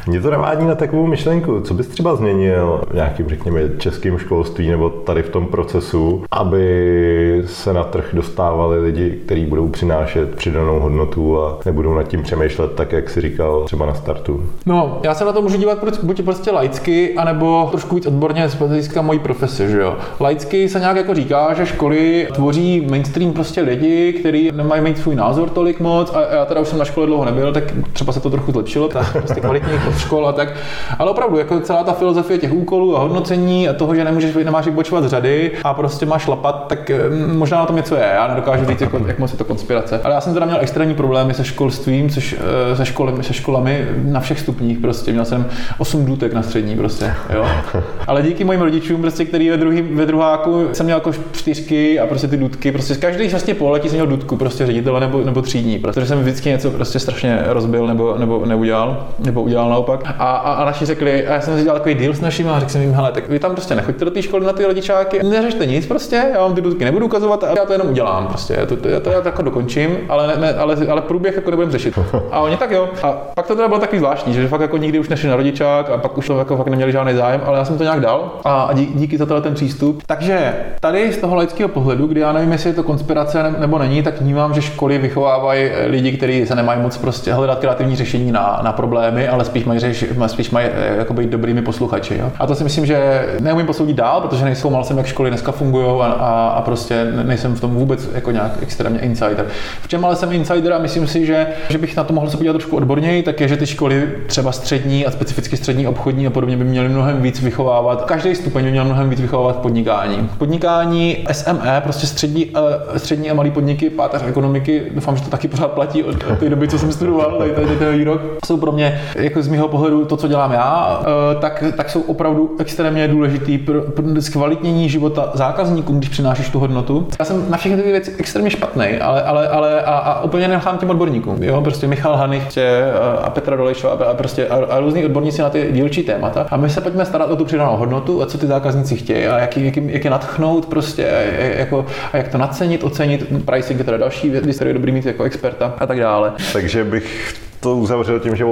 Mě to navádí na takovou myšlenku, co bys třeba změnil v nějakým, řekněme, českým školství nebo tady v tom procesu, aby se na trh dostávali lidi, kteří budou přinášet přidanou hodnotu a nebudou nad tím přemýšlet tak, jak si říkal třeba na startu. No, já se na to můžu dívat buď prostě laicky, anebo trošku víc odborně z hlediska mojí profese, že jo. Laicky se nějak jako říká, že školy tvoří mainstream prostě lidi, kteří nemají mít svůj názor tolik moc a já teda už jsem na škole dlouho nebyl, tak třeba se to trochu zlepšilo, tak prostě kvalitních od škol a tak. Ale opravdu, jako celá ta filozofie těch úkolů a hodnocení a toho, že nemůžeš, nemáš vybočovat z řady a prostě máš lapat, tak mm, možná na tom něco je. Já nedokážu říct, jako, jak moc je to konspirace. Ale já jsem teda měl extrémní problémy se školstvím, což eh, se školami, se školami na všech stupních prostě. Měl jsem 8 důtek na střední prostě, jo. Ale díky mojim rodičům, prostě, který ve, druhý, ve druháku jsem měl jako čtyřky a prostě ty důtky, prostě každý vlastně pololetí jsem měl důtku, prostě ředitele nebo, nebo třídní, protože jsem vždycky něco prostě strašně rozbil nebo, nebo neudělal, nebo udělal naopak. A, a, a naši řekli, a já jsem si dělal takový deal s našimi a řekl jsem jim, hele, tak vy tam prostě nechoďte do té školy na ty rodičáky, neřešte nic prostě, já vám ty důtky nebudu ukazovat a já to jenom udělám prostě, já to, to, já to, já to jako dokončím, ale, ne, ne, ale, ale průběh jako nebudem řešit. A oni tak jo. A pak to teda bylo takový zvláštní, že fakt jako nikdy už nešli na rodičák a pak už to jako fakt neměli žádný zájem, ale já jsem to nějak dal a dí, díky za tenhle ten přístup. Takže tady z toho laického pohledu, kdy já nevím, jestli je to konspirace nebo není, tak vnímám, že školy vychovávají lidi, kteří se nemají moc prostě hledat kreativní řešení na, na problémy, ale spíš mají, řeš, spíš mají eh, jako být dobrými posluchači. Jo? A to si myslím, že neumím posoudit dál, protože nejsou mal jsem, jak školy dneska fungují a, a, a, prostě nejsem v tom vůbec jako nějak extrémně insider. V čem ale jsem insider a myslím si, že, že bych na to mohl se podívat trošku odborněji, tak je, že ty školy třeba střední a specificky střední obchodní a podobně by měly mnohem víc vychovávat. Každý stupeň by měl mnohem víc vychovávat podnikání. Podnikání SME, prostě střední, eh, střední a malý podniky, páteř ekonomiky, doufám, že to taky pořád platí od, té doby, co jsem studoval, tady, tady, tady rok, jsou pro mě, jako z mého pohledu, to, co dělám já, eh, tak, tak jsou opravdu extrémně důležitý pro, pro zkvalitnění života zákazníkům, když přinášíš tu hodnotu. Já jsem na všechny ty věci extrémně špatný, ale, ale, ale a, a úplně nechám těm odborníkům. Jo? Prostě Michal Hanich prostě, a Petra Dolejšová a, prostě, a, a různí odborníci na ty dílčí témata. A my se pojďme starat o tu přidanou hodnotu a co ty zákazníci chtějí a jak, jak, jak je natchnout prostě a, jako, a jak to nacenit, ocenit, pricing je teda další věc, který je dobrý mít jako experta a tak dále. Takže bych to uzavřel tím, že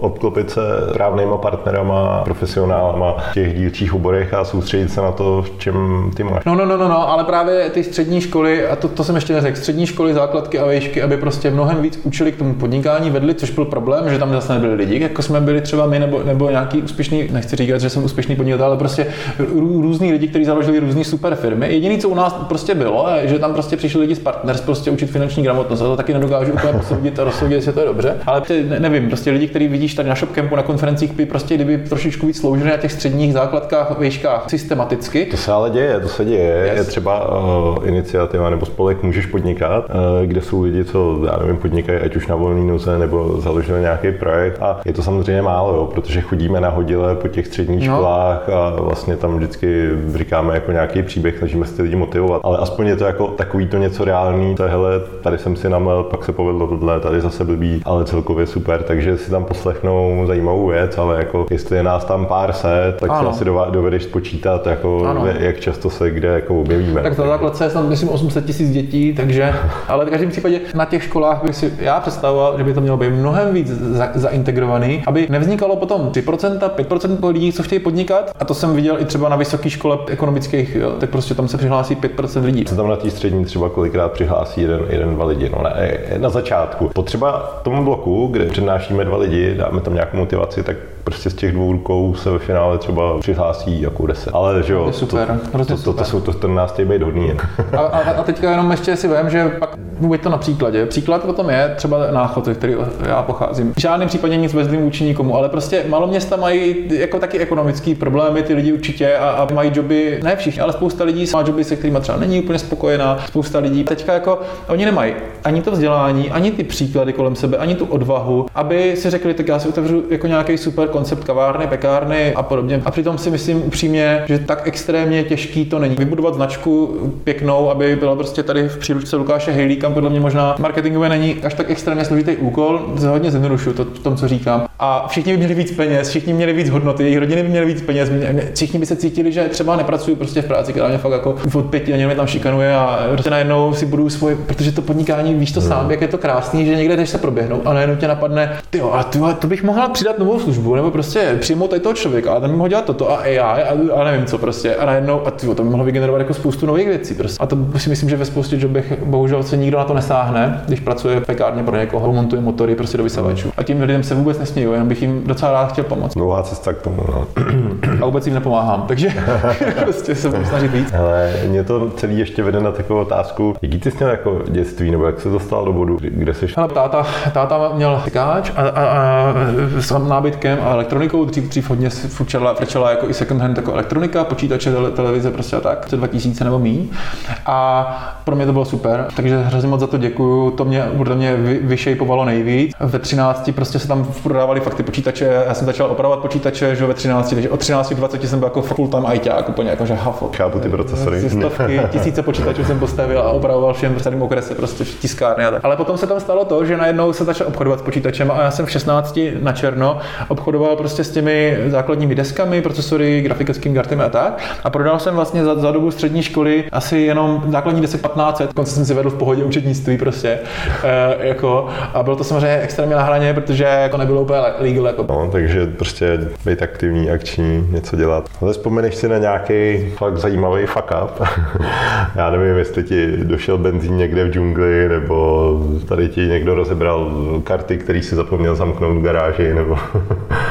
obklopit se právnýma partnerama, profesionálama v těch dílčích oborech a soustředit se na to, v čem ty máš. No, no, no, no, no, ale právě ty střední školy, a to, to jsem ještě neřekl, střední školy, základky a výšky, aby prostě mnohem víc učili k tomu podnikání, vedli, což byl problém, že tam zase nebyli lidi, jako jsme byli třeba my, nebo, nebo nějaký úspěšný, nechci říkat, že jsem úspěšný podnikatel, ale prostě rů, různí lidi, kteří založili různé super firmy. Jediné, co u nás prostě bylo, je, že tam prostě přišli lidi z partners prostě učit finanční gramotnost. A to taky nedokážu úplně posoudit a rozsoudit, jestli to je dobře. Ale ale ne, nevím, prostě lidi, kteří vidíš tady na Shopcampu, na konferencích, by prostě kdyby trošičku víc sloužili na těch středních základkách, výškách systematicky. To se ale děje, to se děje. Yes. Je třeba uh, iniciativa nebo spolek Můžeš podnikat, uh, kde jsou lidi, co já nevím, podnikají ať už na volný noze nebo založili nějaký projekt. A je to samozřejmě málo, jo, protože chodíme na hodile po těch středních no. školách a vlastně tam vždycky říkáme jako nějaký příběh, snažíme se ty lidi motivovat. Ale aspoň je to jako takový to něco reálný, to hele, tady jsem si namel, pak se povedlo tohle, tady zase blbý, ale celkově super, takže si tam poslechnou zajímavou věc, ale jako jestli je nás tam pár set, tak ano. si asi dovedeš spočítat, jako ano. jak často se kde jako objevíme. Tak na základce je snad myslím 800 tisíc dětí, takže, ale v každém případě na těch školách bych si já představoval, že by to mělo být mnohem víc za, zaintegrovaný, aby nevznikalo potom 3%, 5% lidí, co chtějí podnikat. A to jsem viděl i třeba na vysoké škole ekonomických, jo, tak prostě tam se přihlásí 5% lidí. Se tam na té střední třeba kolikrát přihlásí jeden, jeden dva lidi, no ne, na začátku. Potřeba tomu bloku, kde přednášíme dva lidi, dáme tam nějakou motivaci, tak prostě z těch dvou rukou se ve finále třeba přihlásí jako deset. Ale že jo, super, to, to, to, to, jsou to, to nás být hodný. A, a, a, teďka jenom ještě si vím, že pak buď to na příkladě. Příklad potom je třeba náchod, který já pocházím. V žádném případě nic bez vůči nikomu, ale prostě malo města mají jako taky ekonomické problémy, ty lidi určitě a, a mají joby, ne všichni, ale spousta lidí má joby, se kterými třeba není úplně spokojená, spousta lidí. Teďka jako oni nemají ani to vzdělání, ani ty příklady kolem sebe, ani tu odvahu, aby si řekli, tak já si otevřu jako nějaký super koncept kavárny, pekárny a podobně. A přitom si myslím upřímně, že tak extrémně těžký to není. Vybudovat značku pěknou, aby byla prostě tady v příručce Lukáše Hejlíka, podle mě možná marketingově není až tak extrémně složitý úkol, hodně zjednodušuju to v tom, co říkám. A všichni by měli víc peněz, všichni měli víc hodnoty, jejich rodiny by měly víc peněz, všichni by se cítili, že třeba nepracují prostě v práci, která mě fakt jako od pěti a někdo tam šikanuje a prostě najednou si budu svoje, protože to podnikání, víš to sám, jak je to krásný, že někde jdeš se proběhnout a najednou tě napadne, ty a ty, to bych mohla přidat novou službu, nebo prostě přijmout tady toho člověka a ten by mohl dělat toto a AI a, a nevím co prostě a najednou a ty, to by mohlo vygenerovat jako spoustu nových věcí prostě. A to si myslím, že ve spoustě jobech bohužel se nikdo na to nesáhne, když pracuje v pekárně pro někoho, montuje motory prostě do vysavačů. A tím lidem se vůbec nesmějí, jenom bych jim docela rád chtěl pomoct. Nová cesta k tomu, no. A vůbec jim nepomáhám, takže prostě se budu snažit víc. Ale mě to celý ještě vede na takovou otázku, jaký ty jsi měl jako dětství, nebo jak se dostal do bodu, kde jsi? Ale táta, táta měl tykáč a, a, a, s nábytkem a elektronikou, dřív, dřív hodně fučela, frčela jako i second hand jako elektronika, počítače, televize prostě a tak, 2000 nebo mí. A pro mě to bylo super, takže hrozně moc za to děkuju, to mě podle mě vyšejpovalo nejvíc. Ve 13 prostě se tam prodávali fakt ty počítače, já jsem začal opravovat počítače, že ve 13, takže od 13 do 20 jsem byl jako full time ITák, úplně jako že hafo. Chápu ty procesory. Stovky, tisíce počítačů jsem postavil a opravoval všem v celém okrese, prostě v tiskárny a tak. Ale potom se tam stalo to, že najednou se začal obchodovat s počítačem a já jsem v 16 na černo obchodoval prostě s těmi základními deskami, procesory, grafickými kartami a tak. A prodal jsem vlastně za, za dobu střední školy asi jenom základní desek 1500, konce jsem si vedl v pohodě účetnictví prostě. E, jako, a bylo to samozřejmě extrémně na hraně, protože to nebylo úplně legal. Jako. No, takže prostě být aktivní, akční, něco dělat. Ale vzpomeneš si na nějaký fakt zajímavý fuck up? Já nevím, jestli ti došel benzín někde v džungli, nebo tady ti někdo rozebral karty, který si zapomněl zamknout v garáži, nebo...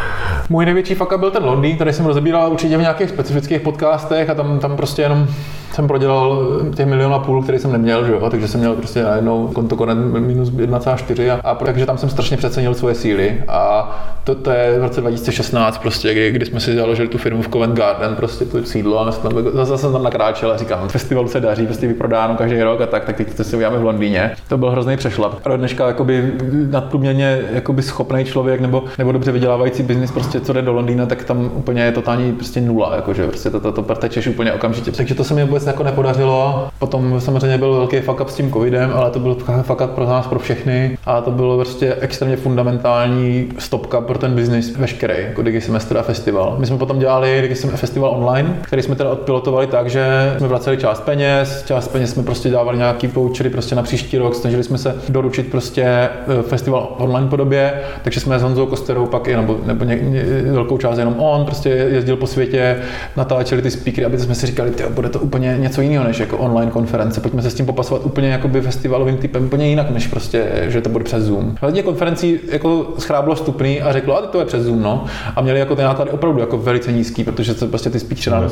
Můj největší up byl ten Londýn, který jsem rozebíral určitě v nějakých specifických podcastech a tam, tam prostě jenom jsem prodělal těch milion a půl, který jsem neměl, že jo? takže jsem měl prostě najednou konto konec minus 1,4 a, a, takže tam jsem strašně přecenil svoje síly a to, to je v roce 2016 prostě, kdy, kdy jsme si založili tu firmu v Covent Garden, prostě to sídlo a tam, zase jsem tam nakráčel a říkám, festival se daří, prostě vyprodáno každý rok a tak, tak teď to si uděláme v Londýně. To byl hrozný přešlap. A do dneška jakoby nadprůměrně jakoby schopný člověk nebo, nebo dobře vydělávající biznis, prostě co jde do Londýna, tak tam úplně je totální prostě nula, jakože prostě to, to, to prtečeš úplně okamžitě. Takže to se mi vůbec vůbec jako nepodařilo. Potom samozřejmě byl velký fuck up s tím covidem, ale to byl fuck up pro nás, pro všechny. A to bylo prostě extrémně fundamentální stopka pro ten biznis veškerý, jako Digi Semester a festival. My jsme potom dělali Digi Festival online, který jsme teda odpilotovali tak, že jsme vraceli část peněz, část peněz jsme prostě dávali nějaký vouchery prostě na příští rok, snažili jsme se doručit prostě e, festival online podobě, takže jsme s Honzou Kosterou pak nebo, nebo ně, ně, velkou část jenom on, prostě jezdil po světě, natáčeli ty speakery, aby jsme si říkali, bude to úplně úplně něco jiného než jako online konference. Pojďme se s tím popasovat úplně jakoby festivalovým typem úplně jinak, než prostě, že to bude přes Zoom. Hledně konferencí jako schráblo stupný a řeklo, a to je přes Zoom, no. A měli jako ty náklady opravdu jako velice nízký, protože to prostě ty speech ráno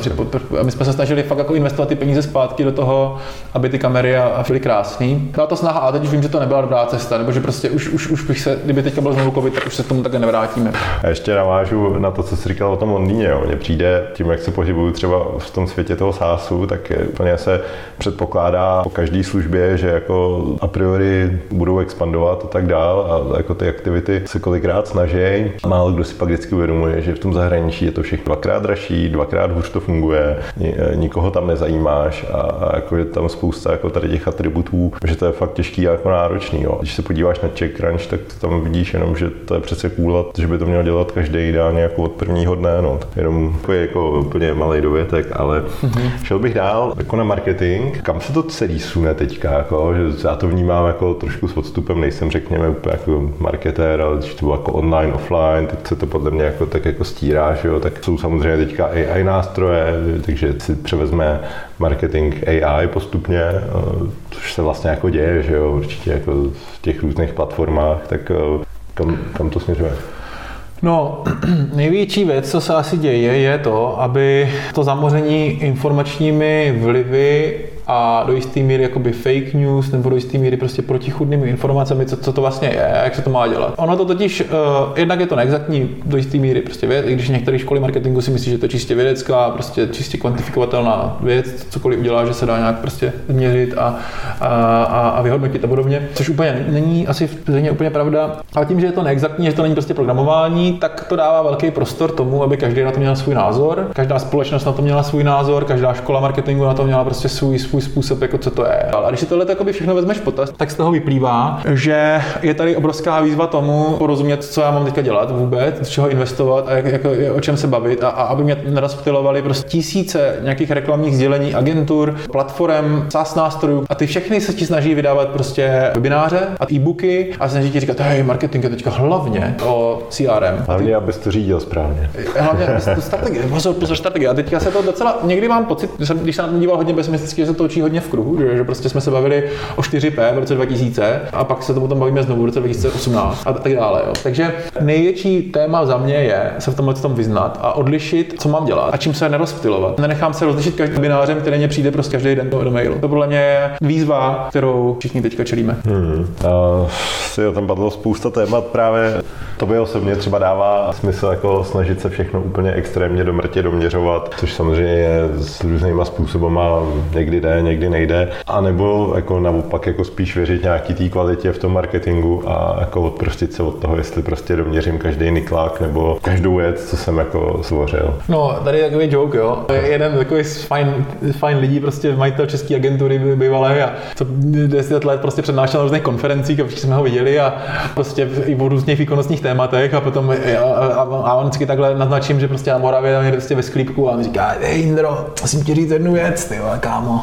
a my jsme se snažili fakt jako investovat ty peníze zpátky do toho, aby ty kamery a, byly krásný. Byla to snaha, a teď už vím, že to nebyla dobrá cesta, nebo že prostě už, už, už bych se, kdyby teďka byl znovu COVID, tak už se k tomu také nevrátíme. A ještě navážu na to, co jsi říkal o tom Londýně. Mně přijde tím, jak se pohybuju třeba v tom světě toho sásu, tak úplně se předpokládá po každé službě, že jako a priori budou expandovat a tak dál a jako ty aktivity se kolikrát snaží. Málo kdo si pak vždycky uvědomuje, že v tom zahraničí je to všechno dvakrát dražší, dvakrát hůř to funguje, nikoho tam nezajímáš a, a jako je tam spousta jako tady těch atributů, že to je fakt těžký a jako náročný. Jo. Když se podíváš na CheckCrunch, tak tam vidíš jenom, že to je přece cool, že by to měl dělat každý ideálně jako od prvního dne. No. Jenom jako, jako úplně malý dovětek, ale mm-hmm. šel bych dál jako na marketing. Kam se to celý sune teďka? Jako, že já to vnímám jako trošku s odstupem, nejsem řekněme úplně jako marketér, ale když to bylo jako online, offline, tak se to podle mě jako tak jako stírá, že jo? tak jsou samozřejmě teďka AI nástroje, takže si převezme marketing AI postupně, eh, což se vlastně jako děje, že jo, určitě jako v těch různých platformách, tak eh, kam, kam to směřuje? No, největší věc, co se asi děje, je to, aby to zamoření informačními vlivy a do jisté míry jakoby fake news nebo do jisté míry prostě protichudnými informacemi, co, co to vlastně je, jak se to má dělat. Ono to totiž, uh, jednak je to neexaktní do jisté míry prostě věc, i když některé školy marketingu si myslí, že to je čistě vědecká, prostě čistě kvantifikovatelná věc, cokoliv udělá, že se dá nějak prostě změřit a, a, a, a vyhodnotit a podobně, což úplně není asi stejně úplně pravda. Ale tím, že je to neexaktní, že to není prostě programování, tak to dává velký prostor tomu, aby každý na to měl svůj názor, každá společnost na to měla svůj názor, každá škola marketingu na to měla prostě svůj, svůj svůj způsob, jako co to je. A když si tohle všechno vezmeš potaz, tak z toho vyplývá, že je tady obrovská výzva tomu porozumět, co já mám teďka dělat vůbec, z čeho investovat a jak, jako, o čem se bavit a, a aby mě nerozptilovali prostě tisíce nějakých reklamních sdělení agentur, platform, SaaS nástrojů a ty všechny se ti snaží vydávat prostě webináře a e-booky a snaží ti říkat, hej, marketing je teďka hlavně o CRM. Hlavně, abys to řídil správně. Hlavně, abys to strategie, pozor, pozor, strategie. A teďka se to docela, někdy mám pocit, když jsem díval hodně pesimisticky, že se to točí hodně v kruhu, že, že prostě jsme se bavili o 4P v roce 2000 a pak se to potom bavíme znovu v roce 2018 a tak dále. Jo. Takže největší téma za mě je se v tomhle tom vyznat a odlišit, co mám dělat a čím se nerozptilovat. Nenechám se rozlišit každým webinářem, který mě přijde prostě každý den do, mailu. To podle mě je výzva, kterou všichni teďka čelíme. Hmm. Uh, si tam padlo spousta témat právě. Tobě osobně třeba dává smysl jako snažit se všechno úplně extrémně do mrtě doměřovat, což samozřejmě je s různýma způsobama někdy jde, někdy nejde, a nebo jako naopak jako spíš věřit nějaký té kvalitě v tom marketingu a jako odprostit se od toho, jestli prostě doměřím každý niklák nebo každou věc, co jsem jako stvořil. No, tady je takový joke, jo. Jeden takový fajn, fajn lidí, prostě majitel české agentury bývalé a co 10 let prostě přednášel na různých konferencích a všichni jsme ho viděli a prostě i v různých výkonnostních tématech a potom a, a, a on vždycky takhle naznačím, že prostě na Moravě tam je prostě ve sklípku a on říká, hej Indro, musím ti říct jednu věc, ty kámo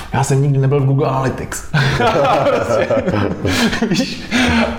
já jsem nikdy nebyl v Google Analytics.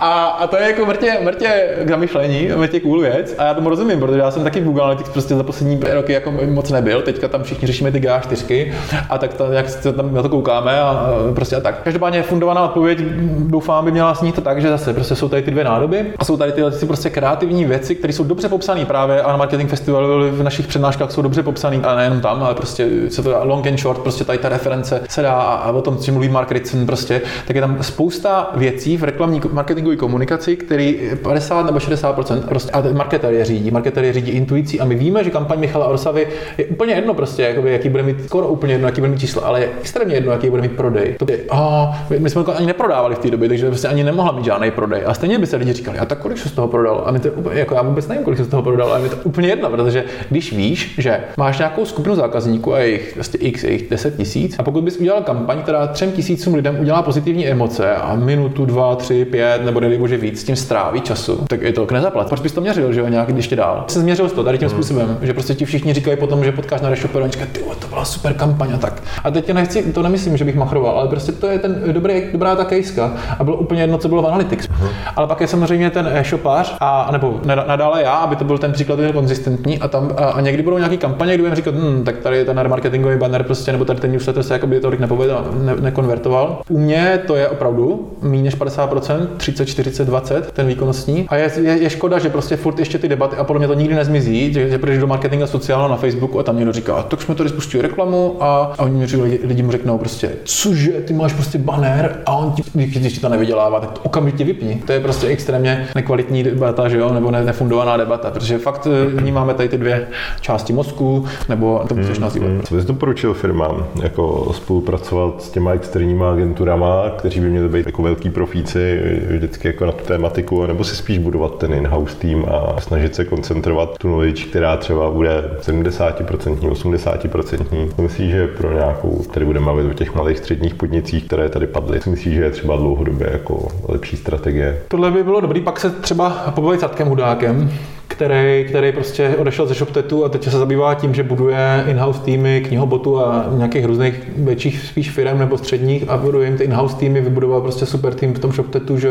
a, a, to je jako mrtě, mrtě k zamyšlení, mrtě cool věc a já tomu rozumím, protože já jsem taky v Google Analytics prostě za poslední roky jako moc nebyl, teďka tam všichni řešíme ty GA4 a tak to, jak se tam na to koukáme a prostě a tak. Každopádně fundovaná odpověď doufám by měla snít to tak, že zase prostě jsou tady ty dvě nádoby a jsou tady ty prostě kreativní věci, které jsou dobře popsané právě a na marketing festivalu v našich přednáškách jsou dobře popsané, a nejenom tam, ale prostě se to long and short, prostě tady ta reference se dá a o tom, co mluví Mark Ritson prostě, tak je tam spousta věcí v reklamní marketingové komunikaci, který 50 nebo 60% prostě, a marketer je řídí, marketer je řídí intuicí a my víme, že kampaň Michala Orsavy je úplně jedno prostě, jakoby, jaký bude mít, skoro úplně jedno, jaký bude mít číslo, ale je extrémně jedno, jaký bude mít prodej. To je, oh, my jsme to ani neprodávali v té době, takže prostě ani nemohla mít žádný prodej. A stejně by se lidi říkali, a tak kolik se z toho prodalo? A my to úplně, jako já vůbec nevím, kolik se z toho prodalo, ale je to úplně jedno, protože když víš, že máš nějakou skupinu zákazníků a jejich prostě x, jejich 10 tisíc, a pokud bys udělal udělal kampaň, která třem tisícům lidem udělá pozitivní emoce a minutu, dva, tři, pět nebo nedej bože víc s tím stráví času, tak je to k nezaplat. Proč bys to měřil, že jo, nějak ještě dál? Jsem změřil to tady tím hmm. způsobem, že prostě ti všichni říkají potom, že potkáš na říkají, ty to byla super kampaň a tak. A teď tě nechci, to nemyslím, že bych machroval, ale prostě to je ten dobrý, dobrá ta kejska a bylo úplně jedno, co bylo v Analytics. Hmm. Ale pak je samozřejmě ten e-shopář a nebo nadále já, aby to byl ten příklad konzistentní a tam a, a někdy budou nějaký kampaně, kdy budeme říkat, hm, tak tady ten marketingový banner prostě, nebo tady ten newsletter se jakoby tolik nepovedal, ne, nekonvertoval. U mě to je opravdu méně než 50%, 30, 40, 20, ten výkonnostní. A je, je, je, škoda, že prostě furt ještě ty debaty, a podle mě to nikdy nezmizí, že, že přijdeš do marketingu sociálního na Facebooku a tam někdo říká, tak jsme tady spustili reklamu a, a oni mi lidi, lidi, mu řeknou prostě, cože, ty máš prostě banner a on ti, když ti to nevydělává, tak to okamžitě vypni. To je prostě extrémně nekvalitní debata, že jo, nebo ne, nefundovaná debata, protože fakt eh, vnímáme tady ty dvě části mozku, nebo to můžeš nazývat. Hmm, Co bys doporučil firmám, jako spolupracovat s těma externíma agenturama, kteří by měli být jako velký profíci vždycky jako na tu tématiku, nebo si spíš budovat ten in-house tým a snažit se koncentrovat tu knowledge, která třeba bude 70%, 80%. Myslíš, že pro nějakou, tady budeme mluvit o těch malých středních podnicích, které tady padly, myslíš, že je třeba dlouhodobě jako lepší strategie? Tohle by bylo dobrý, pak se třeba pobavit s Atkem Hudákem, který, který prostě odešel ze ShopTetu a teď se zabývá tím, že buduje in-house týmy knihobotu a nějakých různých větších spíš firm nebo středních a buduje jim ty in-house týmy, vybudoval prostě super tým v tom ShopTetu že,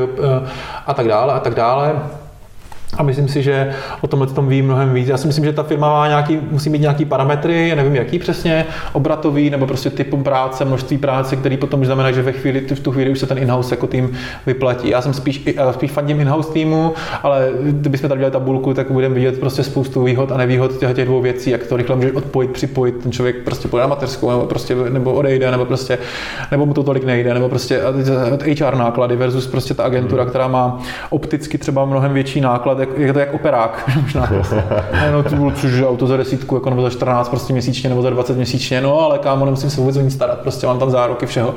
a tak dále a tak dále. A myslím si, že o tomhle tom ví mnohem víc. Já si myslím, že ta firma má nějaký, musí mít nějaký parametry, já nevím jaký přesně, obratový nebo prostě typem práce, množství práce, který potom znamená, že ve chvíli, v tu chvíli už se ten in-house jako tým vyplatí. Já jsem spíš, spíš fandím in-house týmu, ale kdybychom tady dělali tabulku, tak budeme vidět prostě spoustu výhod a nevýhod těch, těch dvou věcí, jak to rychle můžeš odpojit, připojit, ten člověk prostě půjde na mateřskou, nebo prostě nebo odejde, nebo prostě, nebo mu to tolik nejde, nebo prostě HR náklady versus prostě ta agentura, která má opticky třeba mnohem větší náklad jak, je to jak operák, možná. No, to což auto za desítku, jako nebo za 14 prostě měsíčně, nebo za 20 měsíčně, no ale kámo, nemusím se vůbec o nic starat, prostě mám tam záruky všeho.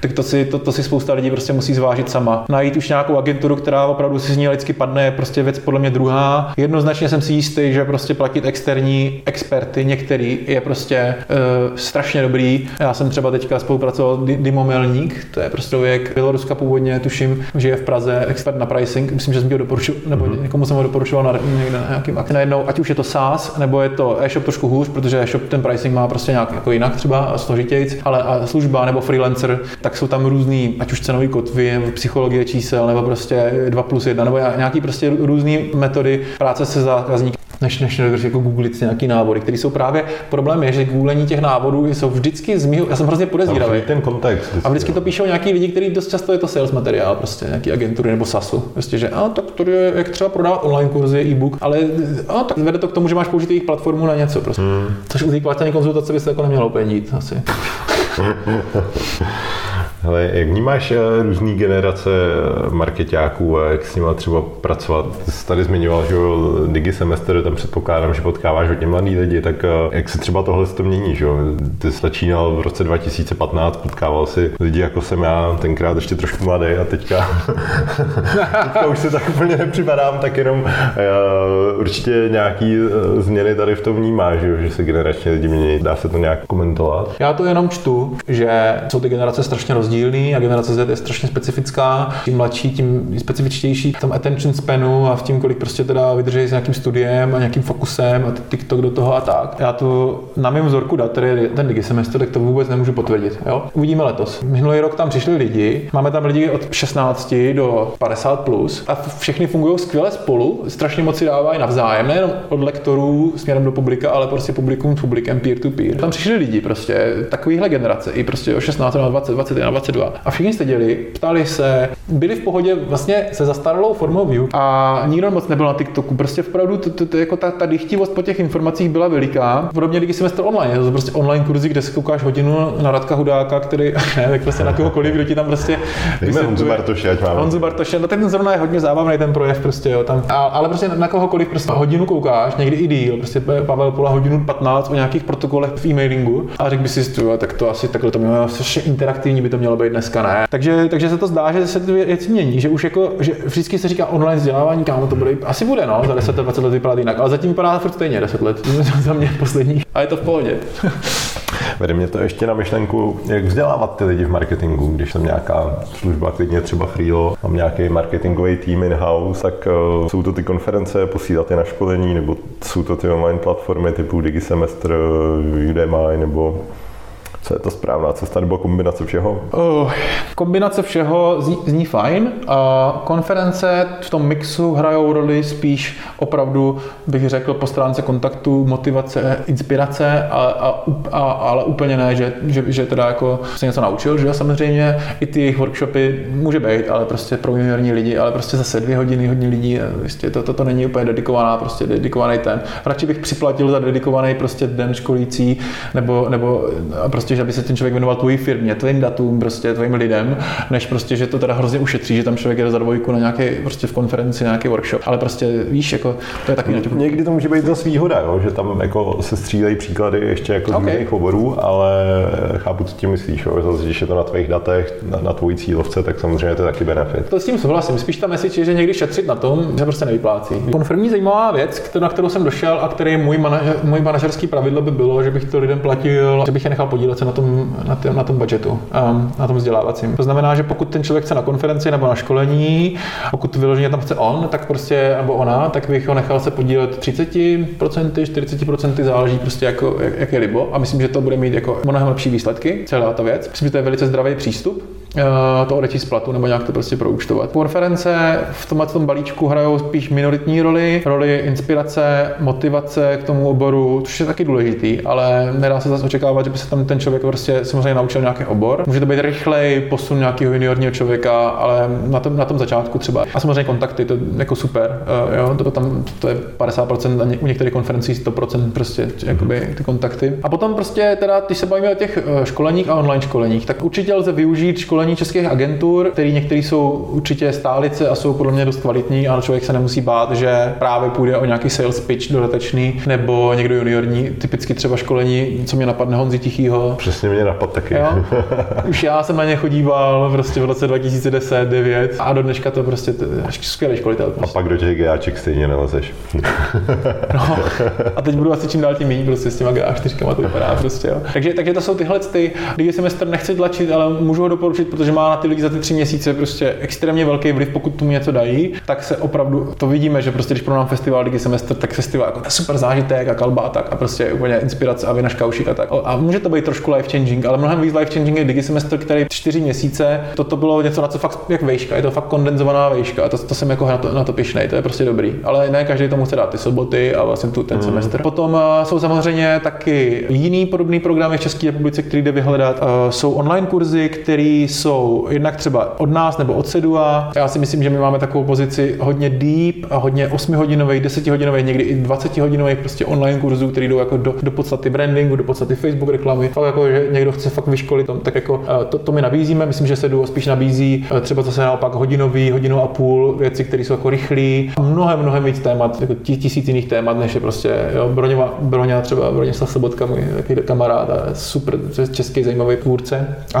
Tak to si, to, to si spousta lidí prostě musí zvážit sama. Najít už nějakou agenturu, která opravdu si z ní lidsky padne, je prostě věc podle mě druhá. Jednoznačně jsem si jistý, že prostě platit externí experty, některý, je prostě uh, strašně dobrý. Já jsem třeba teďka spolupracoval Dimo Melník, to je prostě člověk Běloruska původně, tuším, že je v Praze expert na pricing, myslím, že jsem ho doporučil, nebo mm-hmm. někomu jsem ho doporučoval na, někde na nějakým akci. Najednou, ať už je to SaaS, nebo je to e-shop trošku hůř, protože e-shop ten pricing má prostě nějak jako jinak třeba a složitějc, ale a služba nebo freelancer, tak jsou tam různý, ať už cenový kotvy, psychologie čísel, nebo prostě 2 plus 1, nebo nějaký prostě různé metody práce se zákazníky než, než jako googlit nějaký návody, které jsou právě problém je, že googlení těch návodů jsou vždycky z mýho, já jsem hrozně podezíravý. ten kontext. Vždycky, a vždycky to píšou nějaký lidi, kteří dost často je to sales materiál, prostě nějaký agentury nebo SASu. Prostě, že a tak to je, jak třeba prodávat online kurzy, e-book, ale a, tak vede to k tomu, že máš použít jejich platformu na něco. Prostě. Hmm. Což u té konzultace by se jako nemělo úplně dít asi. Ale jak vnímáš eh, různé generace eh, marketáků a jak s nimi třeba pracovat? Jsi tady zmiňoval, že Digi semestr, tam předpokládám, že potkáváš hodně mladý lidi, tak eh, jak se třeba tohle to mění? Že? Ty jsi začínal v roce 2015, potkával si lidi jako jsem já, tenkrát ještě trošku mladý a teďka, teďka už se tak úplně nepřipadám, tak jenom určitě nějaký změny tady v tom vnímáš, že, že se generačně lidi mění. Dá se to nějak komentovat? Já to jenom čtu, že jsou ty generace strašně rozdílné rozdílný a generace Z je strašně specifická. Tím mladší, tím specifičtější v tom attention spanu a v tím, kolik prostě teda vydrží s nějakým studiem a nějakým fokusem a TikTok do toho a tak. Já to na mém vzorku dat, který je ten digisemestr, tak to vůbec nemůžu potvrdit. Jo? Uvidíme letos. Minulý rok tam přišli lidi, máme tam lidi od 16 do 50 plus a všechny fungují skvěle spolu, strašně moc si dávají navzájem, nejenom od lektorů směrem do publika, ale prostě publikum s publikem peer to peer. Tam přišli lidi prostě, takovýhle generace, i prostě o 16 na 20, 21, 22. A všichni seděli, ptali se, byli v pohodě vlastně se zastaralou formou view a nikdo moc nebyl na TikToku. Prostě vpravdu to, to, to, jako ta, ta dychtivost po těch informacích byla veliká. Podobně když semestr online, to prostě online kurzy, kde si koukáš hodinu na Radka Hudáka, který, ne, tak prostě na kohokoliv, kdo ti tam prostě... Dejme Honzu Bartoše, ať máme. Honzu Bartoše, no ten zrovna je hodně zábavný ten projev prostě, jo, tam. A, ale prostě na kohokoliv prostě hodinu koukáš, někdy i díl, prostě Pavel Pola hodinu 15 o nějakých protokolech v e-mailingu a řekl by si, tak to asi takhle to mělo, interaktivní by to mělo být dneska ne. Takže, takže se to zdá, že se ty věci mění, že už jako, že vždycky se říká online vzdělávání, kámo, to bude, asi bude, no, za 10 20 let vypadá jinak, ale zatím vypadá furt stejně 10 let, za mě poslední. A je to v pohodě. Vede mě to ještě na myšlenku, jak vzdělávat ty lidi v marketingu, když jsem nějaká služba, klidně třeba Freelo, mám nějaký marketingový tým in-house, tak uh, jsou to ty konference, posílat je na školení, nebo jsou to ty online platformy typu DigiSemestr, Udemy, nebo co je to správná cesta nebo kombinace všeho? Uh, kombinace všeho zní, zní fajn. A konference v tom mixu hrajou roli spíš opravdu, bych řekl, po stránce kontaktu, motivace, inspirace, a, a, a, ale úplně ne, že, že, že teda jako se něco naučil, že samozřejmě i ty jejich workshopy může být, ale prostě pro juniorní lidi, ale prostě zase dvě hodiny hodně lidí, prostě to, to, to není úplně dedikovaná, prostě dedikovaný ten. Radši bych připlatil za dedikovaný prostě den školící, nebo, nebo prostě prostě, že aby se ten člověk věnoval tvojí firmě, tvým datům, prostě tvým lidem, než prostě, že to teda hrozně ušetří, že tam člověk jde za dvojku na nějaké prostě v konferenci, nějaký workshop. Ale prostě víš, jako to je takový natěku. Někdy to může být zase výhoda, jo? že tam jako se střílejí příklady ještě jako z okay. různých oborů, ale chápu, co tím myslíš, jo? Zase, když je to na tvých datech, na, na tvojí cílovce, tak samozřejmě to je taky benefit. To s tím souhlasím. Spíš ta message je, že někdy šetřit na tom, že prostě nevyplácí. Konfirmní zajímavá věc, na kterou jsem došel a který můj, manažer, můj manažerský pravidlo by bylo, že bych to lidem platil, že bych je nechal podílet se na tom, na, tě, na tom budgetu, um, na tom vzdělávacím. To znamená, že pokud ten člověk chce na konferenci nebo na školení, pokud vyloženě tam chce on, tak prostě, nebo ona, tak bych ho nechal se podílet 30%, 40%, záleží prostě jako, jak, jak je libo. A myslím, že to bude mít jako mnohem lepší výsledky, celá ta věc. Myslím, že to je velice zdravý přístup to odečíst z platu nebo nějak to prostě proučtovat. Konference v tomhle tom balíčku hrajou spíš minoritní roli, roli inspirace, motivace k tomu oboru, což je taky důležitý, ale nedá se zase očekávat, že by se tam ten člověk prostě samozřejmě naučil nějaký obor. Může to být rychlej posun nějakého juniorního člověka, ale na tom, na tom začátku třeba. A samozřejmě kontakty, to je jako super. Uh, jo, to, tam, to je 50%, a u některých konferencí 100% prostě jakoby, ty kontakty. A potom prostě teda, když se bavíme o těch eh, školeních a online školeních, tak určitě lze využít školení školení českých agentur, který některý jsou určitě stálice a jsou podle mě dost kvalitní, ale člověk se nemusí bát, že právě půjde o nějaký sales pitch dodatečný nebo někdo juniorní, typicky třeba školení, co mě napadne Honzi Tichýho. Přesně mě napad taky. Jo? Už já jsem na ně chodíval prostě v roce 2010, 9 a do dneška to prostě to skvělý školitel. Prostě. A pak do těch GAček stejně nelezeš. no, a teď budu asi čím dál tím méně prostě s těma GA4 to vypadá prostě. Jo. Takže, takže to jsou tyhle ty, když semestr nechci tlačit, ale můžu ho doporučit protože má na ty lidi za ty tři měsíce prostě extrémně velký vliv, pokud tomu něco dají, tak se opravdu to vidíme, že prostě když pro nám festival Ligy semestr, tak festival jako super zážitek a kalba a tak a prostě úplně inspirace a vynaš kaušik a tak. A může to být trošku life changing, ale mnohem víc life changing je Digi semestr, který čtyři měsíce, toto bylo něco, na co fakt jak vejška, je to fakt kondenzovaná vejška a to, to jsem jako na to, na to pišnej, to je prostě dobrý. Ale ne každý tomu chce dát ty soboty a vlastně tu, ten mm. semestr. Potom uh, jsou samozřejmě taky jiný podobný programy v České republice, který jde vyhledat. Uh, jsou online kurzy, které jsou jednak třeba od nás nebo od Sedua. Já si myslím, že my máme takovou pozici hodně deep a hodně 8-hodinových, 10-hodinových, někdy i 20-hodinových prostě online kurzů, které jdou jako do, do podstaty brandingu, do podstaty Facebook reklamy. Fakt jako, že někdo chce fakt vyškolit, tom, tak jako eh, to, to my nabízíme. Myslím, že Seduo spíš nabízí eh, třeba zase naopak hodinový, hodinu a půl věci, které jsou jako rychlé. Mnohem, mnohem víc témat, jako tisíc jiných témat, než je prostě jo, Broňova, Broňa, třeba Broněslav Sobotka, můj kamarád a super český zajímavý tvůrce a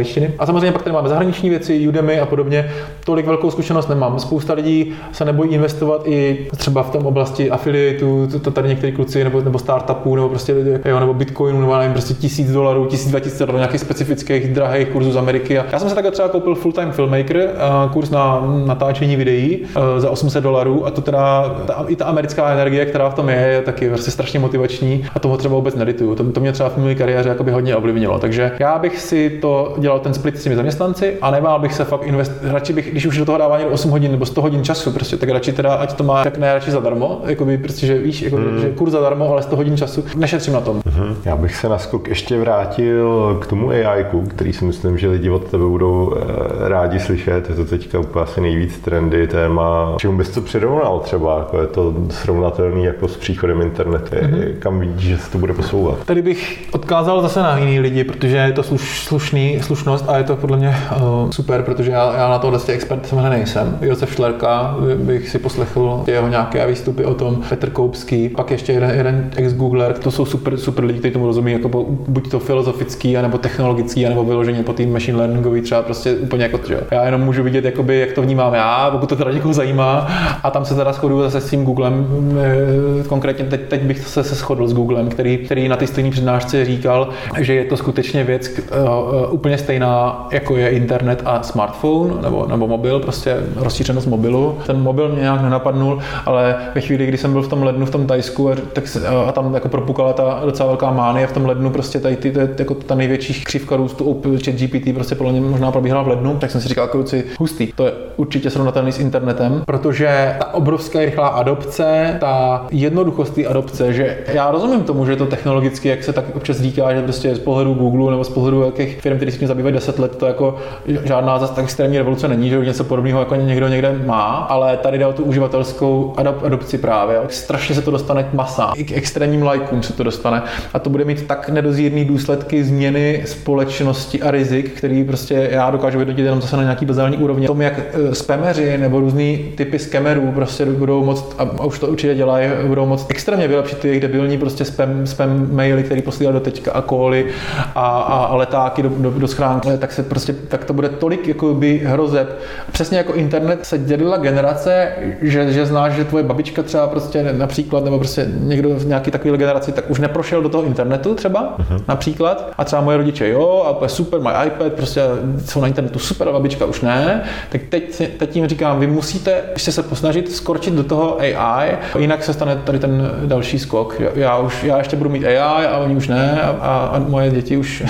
angličtiny. A samozřejmě pak tady máme zahraniční věci, Udemy a podobně. Tolik velkou zkušenost nemám. Spousta lidí se nebojí investovat i třeba v tom oblasti affiliatů, to tady některý kluci, nebo, nebo startupů, nebo prostě jo, nebo bitcoinu, nebo nevím, prostě tisíc dolarů, tisíc, dva tisíc dolarů, nějakých specifických drahých kurzů z Ameriky. A já jsem se takhle třeba koupil full-time filmmaker, kurz na natáčení videí za 800 dolarů a to teda ta, i ta americká energie, která v tom je, je taky prostě strašně motivační a toho třeba vůbec nedituju. To, to mě třeba v mé kariéře hodně ovlivnilo. Takže já bych si to dělal ten split s těmi zaměstnanci a nebál bych se fakt invest, radši bych, když už do toho dává někdo 8 hodin nebo 100 hodin času, prostě, tak radši teda, ať to má tak ne radši zadarmo, jako by prostě, že víš, jako, mm. že kurz zadarmo, ale 100 hodin času, nešetřím na tom. Mm-hmm. Já bych se na skok ještě vrátil k tomu AI, který si myslím, že lidi od tebe budou eh, rádi slyšet, je to teďka úplně asi nejvíc trendy téma, čemu bys to přirovnal třeba, jako je to srovnatelný jako s příchodem internetu, mm-hmm. kam vidíš, že se to bude posouvat? Tady bych odkázal zase na jiný lidi, protože je to sluš, slušný, slušnost a je to podle mě uh, super, protože já, já na tohle expert samozřejmě nejsem. Josef Šlerka bych si poslechl jeho nějaké výstupy o tom, Petr Koupský, pak ještě jeden, jeden ex-googler, to jsou super, super lidi, kteří tomu rozumí, jako buď to filozofický, anebo technologický, anebo vyloženě po tým machine learningový třeba prostě úplně jako, že já jenom můžu vidět, jakoby, jak to vnímám já, pokud to teda někoho zajímá. A tam se teda shoduju zase s tím Googlem, eh, konkrétně teď, teď bych se, se shodl s Googlem, který, který na té stejné přednášce říkal, že je to skutečně věc uh, úplně stejná, jako je internet a smartphone nebo, nebo mobil, prostě rozšířenost mobilu. Ten mobil mě nějak nenapadnul, ale ve chvíli, kdy jsem byl v tom lednu v tom Tajsku a, tak, a tam jako propukala ta docela velká mánie v tom lednu, prostě tady ty, jako ta největší křivka růstu chat GPT prostě podle mě možná probíhala v lednu, tak jsem si říkal, kruci, hustý, to je určitě srovnatelný s internetem, protože ta obrovská rychlá adopce, ta jednoduchost té adopce, že já rozumím tomu, že to technologicky, jak se tak občas říká, že prostě z pohledu Google nebo z pohledu jakých firm, které se tím zabývají 10 let, to jako žádná zase tak extrémní revoluce není, že něco podobného jako někdo někde má, ale tady jde o tu uživatelskou adopci právě. Strašně se to dostane k masám, i k extrémním lajkům se to dostane a to bude mít tak nedozírný důsledky změny společnosti a rizik, který prostě já dokážu vyhodnotit jenom zase na nějaký bazální úrovni. Tom, jak e, spameři nebo různý typy skamerů prostě budou moct, a už to určitě dělají, budou moct extrémně vylepšit ty jejich debilní prostě spam, spam maily, který posílají do teďka a koly a, a, a letáky do, do, do schránky, tak se prostě, tak to bude tolik jako by hrozeb. Přesně jako internet se dělila generace, že, že znáš, že tvoje babička třeba prostě například, nebo prostě někdo v nějaký takový generaci, tak už neprošel do toho internetu třeba, uh-huh. například, a třeba moje rodiče, jo, a super, mají iPad, prostě jsou na internetu super, a babička už ne, tak teď, teď jim říkám, vy musíte ještě se posnažit skorčit do toho AI, jinak se stane tady ten další skok. Já už, já ještě budu mít AI a oni už ne a, a moje děti už,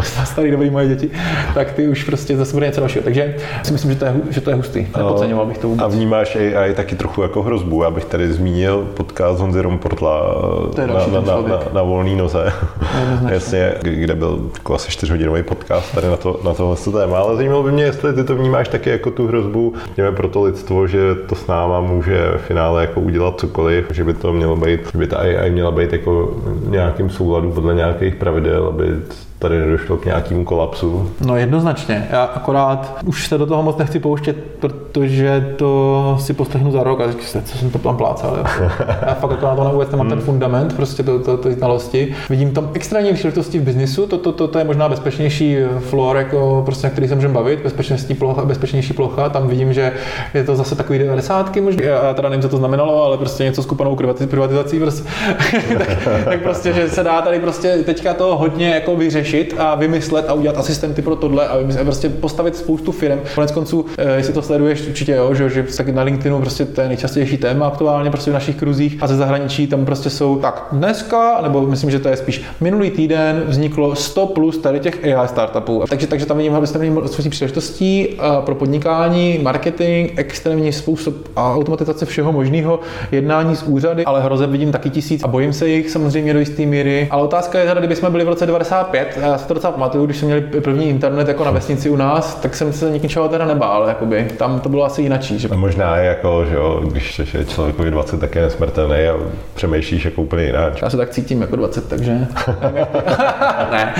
starý dobrý moje děti, tak ty už prostě zase bude něco dalšího. Takže si myslím, že to je, že to je hustý. Nepodceňoval bych to vůbec. A vnímáš AI taky trochu jako hrozbu. Já bych tady zmínil podcast Honzy Romportla na, na, na, na, na, volný noze. Jasně, kde byl jako asi čtyřhodinový podcast tady na, to, na tohle téma. Ale zajímalo by mě, jestli ty to vnímáš taky jako tu hrozbu, měme pro to lidstvo, že to s náma může v finále jako udělat cokoliv, že by to mělo být, že by ta AI měla být jako nějakým souladu podle nějakých pravidel, aby tady nedošlo k nějakému kolapsu? No jednoznačně. Já akorát už se do toho moc nechci pouštět, protože to si poslechnu za rok a říkám co jsem to tam plácal. Já fakt jako na to vůbec nemám hmm. ten fundament, prostě to, to, to znalosti. Vidím tam extrémní příležitosti v biznisu, to, to, to, to, je možná bezpečnější floor, jako prostě, na který se můžeme bavit, bezpečnostní plocha, bezpečnější plocha, tam vidím, že je to zase takový 90 možná. Já teda nevím, co to znamenalo, ale prostě něco s kupanou privatizací, prostě. tak, tak, prostě, že se dá tady prostě teďka to hodně jako vyřešit řešit a vymyslet a udělat asistenty pro tohle a, vymyslet, a prostě postavit spoustu firm. Konec konců, eh, jestli to sleduješ, určitě jo, že, že taky na LinkedInu prostě to je nejčastější téma aktuálně prostě v našich kruzích a ze zahraničí tam prostě jsou tak dneska, nebo myslím, že to je spíš minulý týden vzniklo 100 plus tady těch AI startupů. Takže, takže tam vidím extrémní spoustu příležitostí eh, pro podnikání, marketing, extrémní způsob a automatizace všeho možného, jednání s úřady, ale hroze vidím taky tisíc a bojím se jich samozřejmě do jisté míry. Ale otázka je, kdyby jsme byli v roce 95, já si to docela pamatuju, když jsme měli první internet jako na vesnici u nás, tak jsem se ničeho teda nebál, jakoby. Tam to bylo asi jinačí. Že... A možná jako, že jo, když je člověkovi 20, tak je nesmrtelný a přemýšlíš jako úplně jinak. Já se tak cítím jako 20, takže... ne.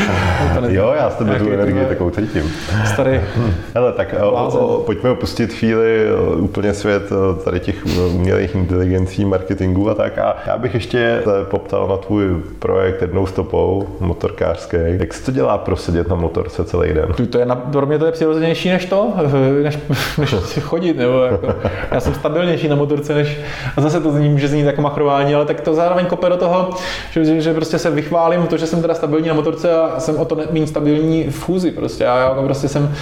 jo, já s tebe tu energii takovou cítím. Starý. Hele, tak o, o, pojďme opustit chvíli úplně svět tady těch umělých inteligencí, marketingu a tak. A já bych ještě poptal na tvůj projekt jednou stopou, motorkářský. Jak se to dělá prosedět na motorce celý den? To je pro mě to je přirozenější než to, než, než chodit. Nebo jako, já jsem stabilnější na motorce, než a zase to zní, může znít jako machrování, ale tak to zároveň kope do toho, že, že prostě se vychválím to, že jsem teda stabilní na motorce a jsem o to méně stabilní v chůzi. Prostě. Já jako prostě jsem,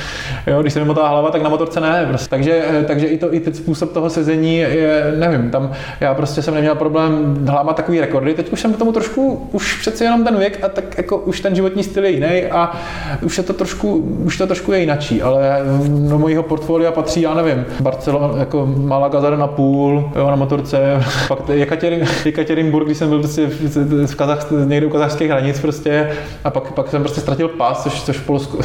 jo, když se mi motá hlava, tak na motorce ne. Prostě. Takže, takže i, to, i ten způsob toho sezení je, nevím, tam já prostě jsem neměl problém hlámat takový rekordy. Teď už jsem k tomu trošku, už přeci jenom ten věk a tak jako už ten životní styl je jiný a už je to trošku, už to trošku je jinačí, ale do mojího portfolia patří, já nevím, Barcelona, jako Malaga za na půl, jo, na motorce, pak Jekaterin, Jekaterinburg, když jsem byl prostě v Kazach, někde u kazachských hranic prostě a pak, pak jsem prostě ztratil pás, což, což v Polsku,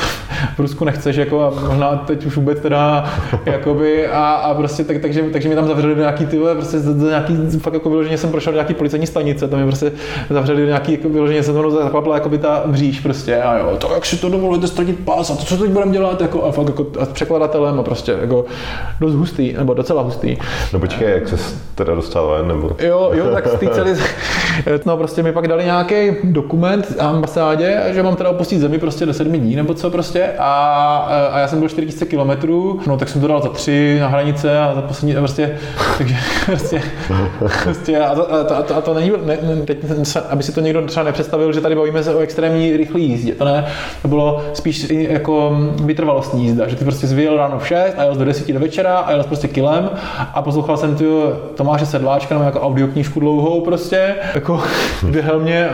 v Rusku nechceš, jako a možná teď už vůbec teda, jakoby, a, a prostě tak, takže, takže mě tam zavřeli do nějaký ty prostě do nějaký, fakt jako vyloženě jsem prošel do nějaký policajní stanice, tam mě prostě zavřeli do nějaký, jako vyloženě jsem tam zaklapla jako by ta mříž prostě a jo, to jak si to dovolíte ztratit pás a to co teď budeme dělat, jako a fakt jako a s překladatelem a prostě jako dost hustý, nebo docela hustý. No počkej, jak se teda dostal ven, nebo? Jo, jo, tak z té celé, no prostě mi pak dali nějaký dokument ambasádě, že mám teda opustit zemi prostě do sedmi dní, nebo co prostě a, a já jsem byl 4000 kilometrů, no tak jsem to dal za tři na hranice a za poslední, prostě, takže prostě, prostě a, to, a, to, a to není, ne, teď, aby si to někdo třeba nepředstavil, že tady bavíme se o extrémní rychlé jízdě, to ne, to bylo spíš jako vytrvalostní jízda, že ty prostě zvyjel ráno v 6 a jel do 10 do večera a jel prostě kilem a poslouchal jsem tu Tomáše Sedláčka nebo jako audioknížku dlouhou prostě, jako mě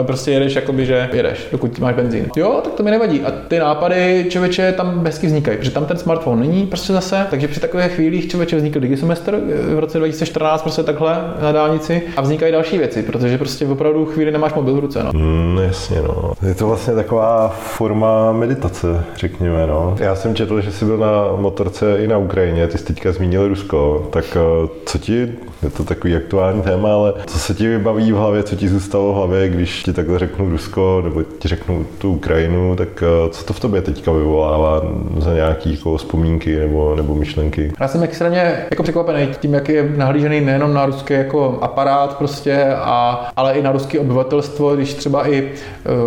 a prostě jedeš jakoby, že jedeš, dokud máš benzín. Jo, tak to mi nevadí. A ty nápady člověče tam hezky vznikají, protože tam ten smartphone není prostě zase, takže při takových chvílích člověče vznikl Digisemester v roce 2014 prostě takhle na dálnici a vznikají další věci, protože prostě opravdu chvíli nemáš mobil v ruce. No. Mm, jasně, no. Je to vlastně taková forma meditace, řekněme, no. Já jsem četl, že jsi byl na motorce i na Ukrajině, ty jsi teďka zmínil Rusko, tak eh, co ti, je to takový aktuální téma, ale co se ti vybaví v hlavě, co ti zůstalo v hlavě, když ti takhle řeknu Rusko, nebo ti řeknu tu Ukrajinu, tak eh, co to v tobě teďka vyvolává za nějaké jako vzpomínky nebo, nebo myšlenky? Já jsem extrémně jako překvapený tím, jak je nahlížený nejenom na ruský jako aparát prostě, a, ale i na ruské obyvatelstvo, když třeba i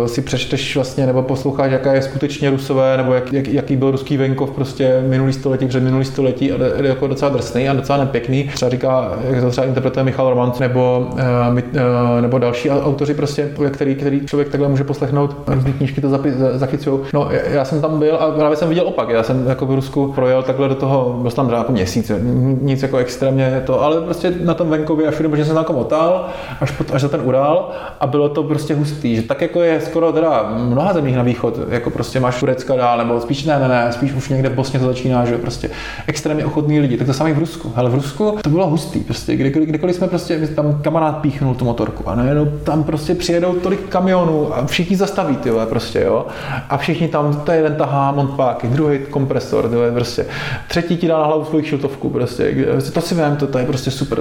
uh, si přečteš vlastně nebo posloucháš, jaká je skutečně rusové, nebo jak, jak, jaký byl ruský venkov prostě minulý století, před minulý století a je jako docela drsný a docela nepěkný. Třeba říká, jak to třeba interpretuje Michal Romanc nebo, uh, uh, nebo další autoři prostě, který, který člověk takhle může poslechnout, různé knížky to zachycují. No, já jsem tam byl a právě jsem viděl opak. Já jsem jako v Rusku projel takhle do toho, byl tam jako měsíc, nic jako extrémně to, ale prostě na tom venkově a všude, protože jsem tam jako motal až, pod, až za ten Ural a bylo to prostě hustý, že tak jako je skoro teda mnoha zemích na východ, jako prostě máš Turecka dál, nebo spíš ne, ne, ne, spíš už někde v Bosně to začíná, že prostě extrémně ochotní lidi, tak to samé v Rusku. Ale v Rusku to bylo hustý, prostě kdykoliv, kdykoliv jsme prostě, tam kamarád píchnul tu motorku a najednou tam prostě přijedou tolik kamionů a všichni zastaví, ty prostě, jo. A všichni tam, to jeden tahá montpáky, druhý kompresor, ty prostě. Třetí ti dá na hlavu svou šiltovku, prostě. To si vím, to, to je prostě super.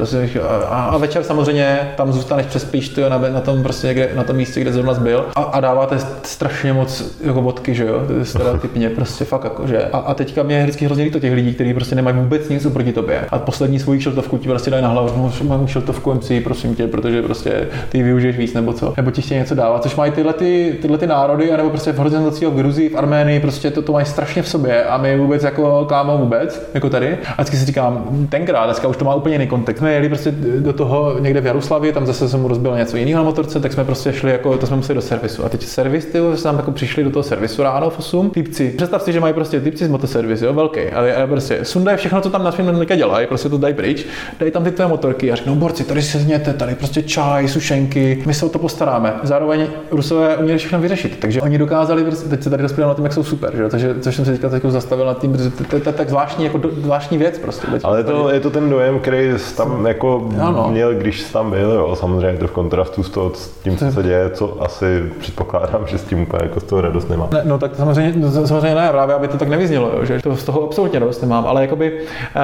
A, a, večer samozřejmě tam zůstaneš přespíš ty na, na, tom prostě, kde, na tom místě, kde zrovna byl. A, a dáváte strašně moc jako vodky, že jo, stereotypně, prostě fakt jako, že. A, a teďka mě vždycky hrozně líto těch lidí, kteří prostě nemají vůbec nic proti tobě. A poslední svoji šiltovku ti prostě dají na hlavu, mám šiltovku MC, prosím tě, protože prostě ty využiješ víc nebo co. Nebo ti chtějí něco dávat, což mají tyhle, ty, tyhle ty národy, anebo prostě v Hrozně v Gruzii, v Arménii, prostě to, to mají strašně v sobě a my vůbec jako kámo vůbec, jako tady. A vždycky si říkám, tenkrát, dneska už to má úplně jiný kontext. Jsme jeli prostě do toho někde v Jaroslavě, tam zase jsem mu rozbil něco jiného na motorce, tak jsme prostě šli, jako to jsme museli do servisu. A teď servis, ty tam jako přišli do toho servisu ráno v 8. Typci, představ si, že mají prostě typci z motoservisu, jo, velký, ale, ale prostě sundají všechno, co tam na svém dělají, prostě to dají pryč, dají tam ty tvé motorky a řeknou, borci, tady se zněte, tady prostě čaj, sušenky, my se o to postaráme. Zároveň Rusové uměli všechno vyřešit, takže oni dokázali, teď se tady rozpěl na tom, jak jsou super, že? Takže, což jsem se teďka teď zastavil nad tím, protože to je tak zvláštní, jako zvláštní věc prostě. Ale je to, je to ten dojem, který tam jako měl, když tam byl, jo? samozřejmě to v kontrastu s tím, co se děje, co asi předpokládám, že s tím úplně jako z toho radost nemám. Ne, no tak samozřejmě, samozřejmě ne, právě aby to tak nevyznělo, jo? že to z toho absolutně radost nemám, ale jakoby uh,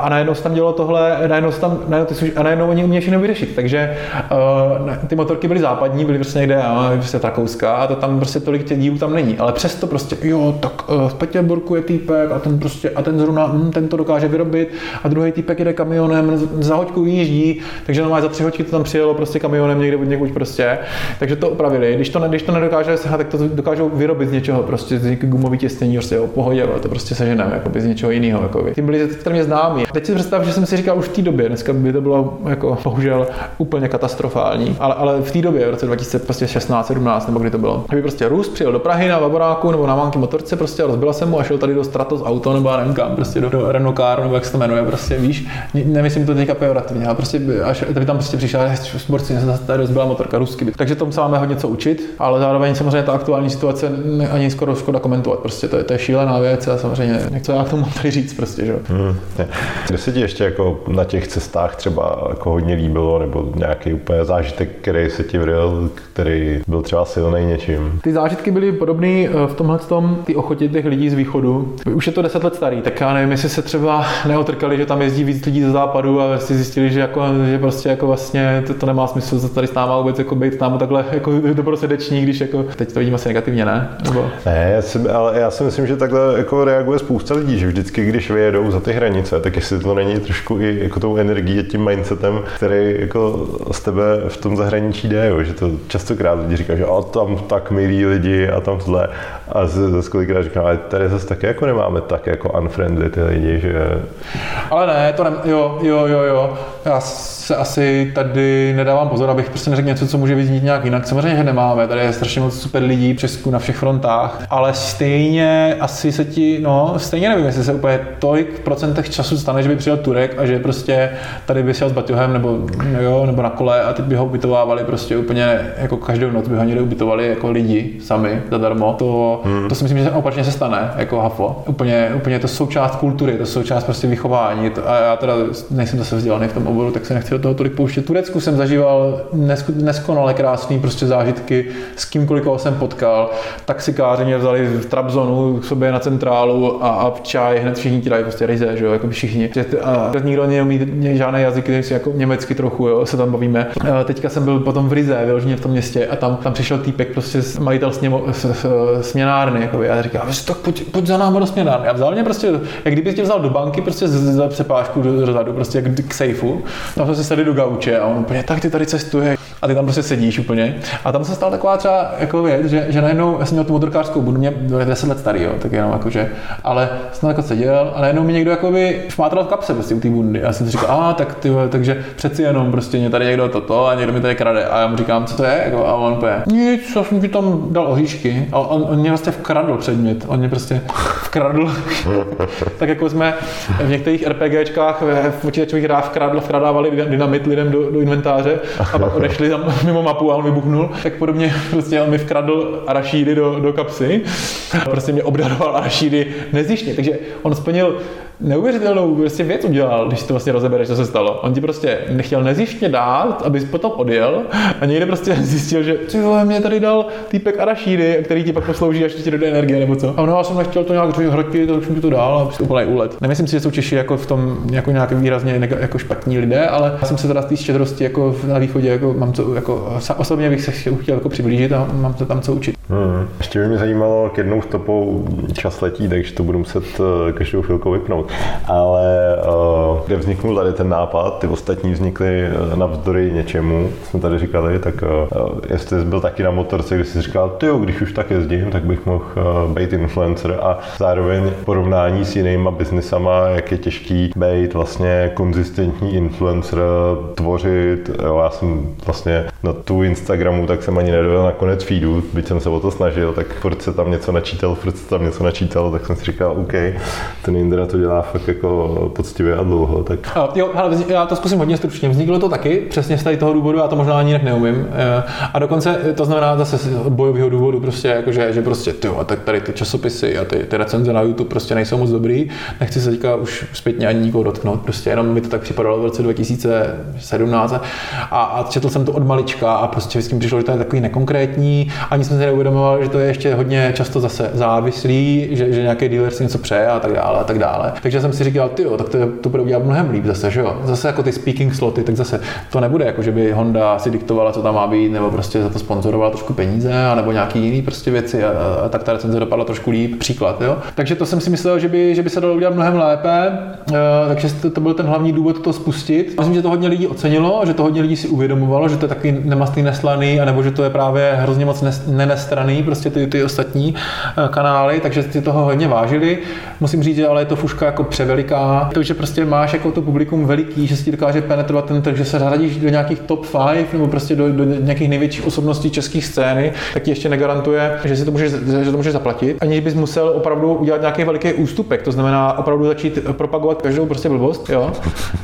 a najednou se tam dělo tohle, najednou tam, najednou ty, a najednou oni umějí všechno vyřešit, takže uh, ty motorky byly západní, byly prostě někde, uh, prostě Rakouska a to tam prostě tolik těch dílů tam není, ale přesto prostě, jo, tak uh, v Petěrburku je týpek a ten prostě, a ten zrovna, hm, ten to dokáže vyrobit a druhý týpek jede kamionem, za hoďku výjíždí, takže normálně za tři hoďky to tam přijelo prostě kamionem někde od někud prostě, takže to opravili. Když to, ne, když to nedokáže sehat, tak to dokážou vyrobit z něčeho, prostě z gumový těstění, prostě jo, pohodě, to prostě seženeme, jako z něčeho jiného. Jako Ty byli extrémně známí. Teď si představ, že jsem si říkal už v té době, dneska by to bylo jako bohužel úplně katastrofální, ale, ale v té době, v roce 2016, 17 nebo kdy to bylo, aby prostě Rus přijel do Prahy na Vaboráku nebo na Manky motorce, prostě rozbila jsem mu a šel tady do Stratos auto nebo nevím kam, prostě do, do Renault Car, nebo jak se to jmenuje, prostě víš, nemyslím to teďka pejorativně, ale prostě až by tam prostě přišel, sportci, tady rozbila motorka rusky. Takže tomu se máme hodně co učit, ale zároveň samozřejmě ta aktuální situace ani skoro škoda komentovat, prostě to je, to je šílená věc a samozřejmě něco já k tomu tady říct prostě, že? Hmm, Kde se ti ještě jako na těch cestách třeba jako hodně líbilo, nebo nějaký úplně zážitek, který se ti vril, který byl třeba silný něčím? Ty zážitky byly podobné eh, v tomhle tom ty ochotě těch lidí z východu. Už je to deset let starý, tak já nevím, jestli se třeba neotrkali, že tam jezdí víc lidí ze západu a si zjistili, že, jako, že prostě jako vlastně to, to nemá smysl se tady s náma vůbec jako být tam takhle jako dobrosrdeční, když jako teď to vidím asi negativně, ne? Nebo... Ne, já si, ale já si myslím, že takhle jako reaguje spousta lidí, že vždycky, když vyjedou za ty hranice, tak jestli to není trošku i jako tou energií, tím mindsetem, který jako z tebe v tom zahraničí jde, jo, že to častokrát lidi říkají, že a tam tak milí lidi a tam tohle. A zase kolikrát říkám, ale tady zase taky jako nemáme tak jako unfriendly ty lidi, že... Ale ne, to ne, jo, jo, jo, jo. Já se asi tady nedávám pozor, abych prostě neřekl něco, co může vyznít nějak jinak. Samozřejmě, že nemáme, tady je strašně moc super lidí v Česku na všech frontách, ale stejně asi se ti, no, stejně nevím, jestli se úplně tolik v procentech času stane, že by přijel Turek a že prostě tady by s Baťohem nebo, jo, nebo na kole a teď by ho ubytovávali prostě úplně jako každou noc by ho někde ubytovali jako lidi sami zadarmo. To, hmm. to si myslím, že opačně se stane jako hafo. Úplně, úplně to součást kultury, to součást prostě vychování. A já teda nejsem zase vzdělaný v tom oboru, tak se nechci do toho tolik pouštět. Turecku jsem zažíval neskonale krásný prostě zážitky s kýmkoliv, koho jsem potkal. Taxikáři mě vzali v Trabzonu k sobě na centrálu a, a čaj hned všichni ti dají prostě ryze, že jo, jako všichni. A nikdo neumí žádné jazyky, jako německy trochu, jo, se tam bavíme. A teďka jsem byl potom v Rize, vyloženě v tom městě a tam, tam přišel týpek prostě majitel sněmo, s, s, směnárny, jako a říká, tak pojď, pojď za náma do směnárny. A vzal mě prostě, jak kdyby tě vzal do banky, prostě za přepážku do, dozadu, prostě k sejfu. Tam jsme se sedli do gauče a on úplně, tak ty tady cestuje. A ty tam prostě sedíš úplně. A tam se stala taková třeba jako věc, že, že najednou, já jsem měl tu motorkářskou budu, mě byl 10 let starý, jo, tak jenom jakože, ale jsem jako seděl a najednou mi někdo jako by šmátral v kapse prostě u té bundy. Já jsem si říkal, a tak ty, takže přeci jenom prostě mě tady někdo toto a někdo mi tady krade. A já mu říkám, co to je? Jako, a on úplně, nic, já jsem ti tam dal ohýšky. A on, on mě vlastně vkradl předmět. On mě prostě vkradl. tak jako jsme v některých RPGčkách v počítačových hrách vkradl, vkradávali dynamit lidem do, do inventáře a pak odešli tam mimo mapu a on vybuchnul. Tak podobně prostě on mi vkradl arašídy do, do kapsy. Prostě mě obdaroval arašídy nezjištně. Takže on splnil neuvěřitelnou prostě věc udělal, když to vlastně rozebereš, co se stalo. On ti prostě nechtěl nezjištně dát, abys potom odjel a někde prostě zjistil, že ty vole, mě tady dal týpek arašídy, který ti pak poslouží, až ti dojde energie nebo co. A ono, já jsem nechtěl to nějak hrotit, to už mi to dál a prostě úplný úlet. Nemyslím si, že jsou Češi jako v tom jako nějak výrazně jako špatní lidé, ale já jsem se teda z té štědrosti jako na východě jako mám co, jako osobně bych se chtěl jako přiblížit a mám se tam co učit. Hmm. Ještě by mě zajímalo, k jednou stopou čas letí, takže to budu muset eh, každou chvilku vypnout ale uh, kde vzniknul tady ten nápad, ty ostatní vznikly uh, navzdory něčemu, jsme tady říkali, tak jestli jsi byl taky na motorce, když jsi říkal, ty když už tak jezdím, tak bych mohl být influencer a zároveň porovnání s jinýma biznisama, jak je těžký být vlastně konzistentní influencer, tvořit, jo, já jsem vlastně na tu Instagramu, tak jsem ani nedojel na konec feedu, byť jsem se o to snažil, tak furt se tam něco načítal, furt se tam něco načítalo, tak jsem si říkal, OK, ten Indra to dělá fakt jako poctivě a dlouho. Tak... A, jo, ale já to zkusím hodně stručně. Vzniklo to taky, přesně z tady toho důvodu, já to možná ani jinak neumím. Eh, a dokonce to znamená zase z bojového důvodu, prostě, jako že, prostě, ty, a tak tady ty časopisy a ty, ty recenze na YouTube prostě nejsou moc dobrý. Nechci se teďka už zpětně ani nikoho dotknout, prostě jenom mi to tak připadalo v roce 2017 a, a četl jsem to od malička a prostě vždycky přišlo, že to je takový nekonkrétní, ani jsem si neuvědomoval, že to je ještě hodně často zase závislý, že, že nějaký dealer si něco přeje a tak dále a tak dále. Takže jsem si říkal, ty tak to, to bude udělat mnohem líp zase, že jo. Zase jako ty speaking sloty, tak zase to nebude jako, že by Honda si diktovala, co tam má být, nebo prostě za to sponzorovala trošku peníze, nebo nějaký jiný prostě věci a, a, tak ta recenze dopadla trošku líp, příklad, jo. Takže to jsem si myslel, že by, že by se dalo udělat mnohem lépe, uh, takže to, to, byl ten hlavní důvod to spustit. Myslím, že to hodně lidí ocenilo, že to hodně lidí si uvědomovalo, že to je takový nemastný neslaný, anebo že to je právě hrozně moc nenestraný, prostě ty, ty ostatní uh, kanály, takže si toho hodně vážili. Musím říct, že ale je to fuška jako převeliká. To, že prostě máš jako to publikum veliký, že si ti dokáže penetrovat ten trh, že se zaradíš do nějakých top 5 nebo prostě do, do nějakých největších osobností české scény, tak ti ještě negarantuje, že si to můžeš, že to můžeš zaplatit, aniž bys musel opravdu udělat nějaký veliký ústupek. To znamená opravdu začít propagovat každou prostě blbost, jo.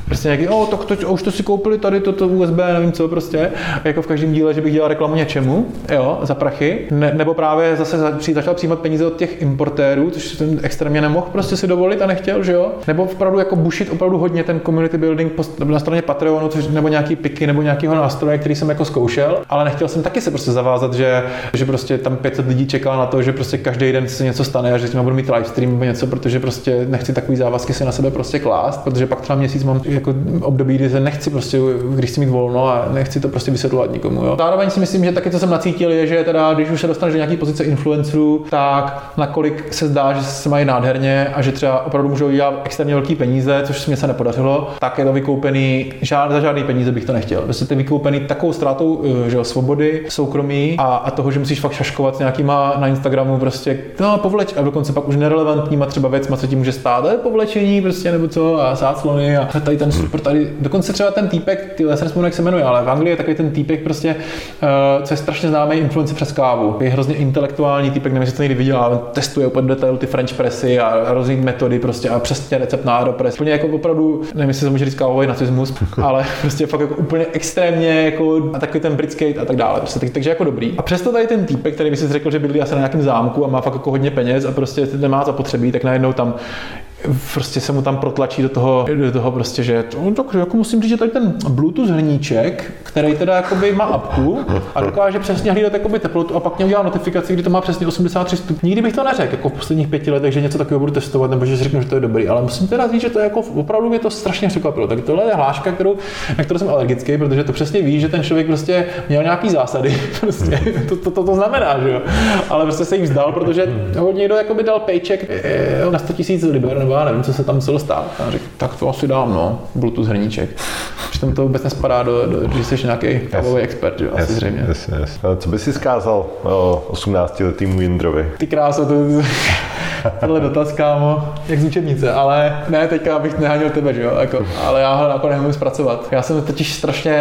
Prostě nějaký, o, tak to, už to si koupili tady toto USB, nevím co prostě, jako v každém díle, že bych dělal reklamu něčemu, jo, za prachy. Ne, nebo právě zase začal přijímat peníze od těch importérů, což ten extrémně nemohl prostě si dovolit a nechtěl, že jo? Nebo opravdu jako bušit opravdu hodně ten community building na straně Patreonu, což, nebo nějaký piky, nebo nějakého nástroje, který jsem jako zkoušel, ale nechtěl jsem taky se prostě zavázat, že, že prostě tam 500 lidí čeká na to, že prostě každý den se něco stane a že tím budu mít livestream nebo něco, protože prostě nechci takový závazky si na sebe prostě klást, protože pak třeba měsíc mám jako období, kdy se nechci prostě, když chci mít volno a nechci to prostě vysvětlovat nikomu. Jo. Zároveň si myslím, že taky, co jsem nacítil, je, že teda, když už se dostaneš do nějaké pozice influencerů, tak nakolik se zdá, že se mají nádherně a že třeba opravdu můžou dělat extrémně velký peníze, což mě se nepodařilo, tak je to vykoupený, žád, za žádný peníze bych to nechtěl. Prostě ty vykoupený takovou ztrátou eh, že, svobody, soukromí a, a, toho, že musíš fakt šaškovat s nějakýma na Instagramu prostě, no povleč, a dokonce pak už nerelevantníma třeba věcma, co ti může stát, ale povlečení prostě nebo co a sáclony a tady ten super, tady, dokonce třeba ten týpek, ty jsem jak se jmenuje, ale v Anglii je takový ten týpek prostě, uh, co je strašně známý influencer přes kávu. Je hrozně intelektuální týpek, nevím, jestli to někdy viděl, ale testuje úplně detail ty French pressy a různé metody prostě a přesně recept na Aeropress. Úplně jako opravdu, nevím, jestli se může říct kávový nacismus, ale prostě fakt jako úplně extrémně jako a takový ten britský a tak dále. Prostě, tak, takže jako dobrý. A přesto tady ten týpek, který by si řekl, že bydlí asi na nějakém zámku a má fakt jako hodně peněz a prostě nemá zapotřebí, tak najednou tam prostě se mu tam protlačí do toho, do toho prostě, že to, tak jako musím říct, že tady ten Bluetooth hrníček, který teda jakoby má apku a dokáže přesně hlídat jakoby teplotu a pak mě udělá notifikaci, kdy to má přesně 83 stupňů. Nikdy bych to neřekl, jako v posledních pěti letech, že něco takového budu testovat, nebo že si řeknu, že to je dobrý, ale musím teda říct, že to je jako opravdu mě to strašně překvapilo. Tak tohle je hláška, kterou, na kterou jsem alergický, protože to přesně ví, že ten člověk prostě měl nějaký zásady. Prostě, to, to, to, to, znamená, že jo. Ale prostě se jim vzdal, protože ho někdo jakoby dal paycheck eh, na 100 000 liber nebo já nevím, co se tam muselo stát. A řekl, tak to asi dám, no, Bluetooth hrníček. Přitom to vůbec nespadá do, do že jsi nějaký kávový expert, jo, asi yes, zřejmě. Yes, yes. Co bys si zkázal o 18-letýmu Jindrovi? Ty kráso, to, tohle dotaz, kámo, jak z učebnice, ale ne, teďka abych neháněl tebe, že jo, jako, ale já ho jako nemůžu zpracovat. Já jsem totiž strašně,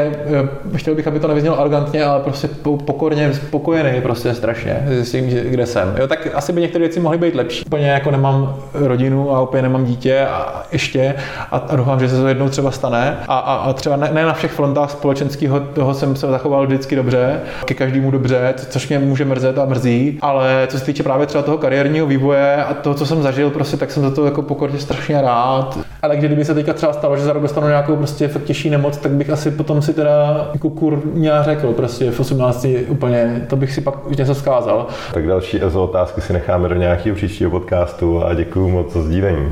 eh, chtěl bych, aby to nevyznělo arrogantně, ale prostě pokorně, spokojený prostě strašně s tím, kde jsem. Jo, tak asi by některé věci mohly být lepší. Úplně jako nemám rodinu a úplně nemám dítě a ještě a, a doufám, že se to jednou třeba stane. A, a, a třeba ne, ne, na všech frontách společenského toho jsem se zachoval vždycky dobře, ke každému dobře, což mě může mrzet a mrzí, ale co se týče právě třeba toho kariérního vývoje a toho, co jsem zažil, prostě, tak jsem za to jako pokorně strašně rád. Ale kdyby se teďka třeba stalo, že za rok dostanu nějakou prostě fakt těžší nemoc, tak bych asi potom si teda jako kurně řekl prostě v 18 úplně, to bych si pak něco zkázal. Tak další EZO otázky si necháme do nějakého příštího podcastu a děkuji moc za sdílení.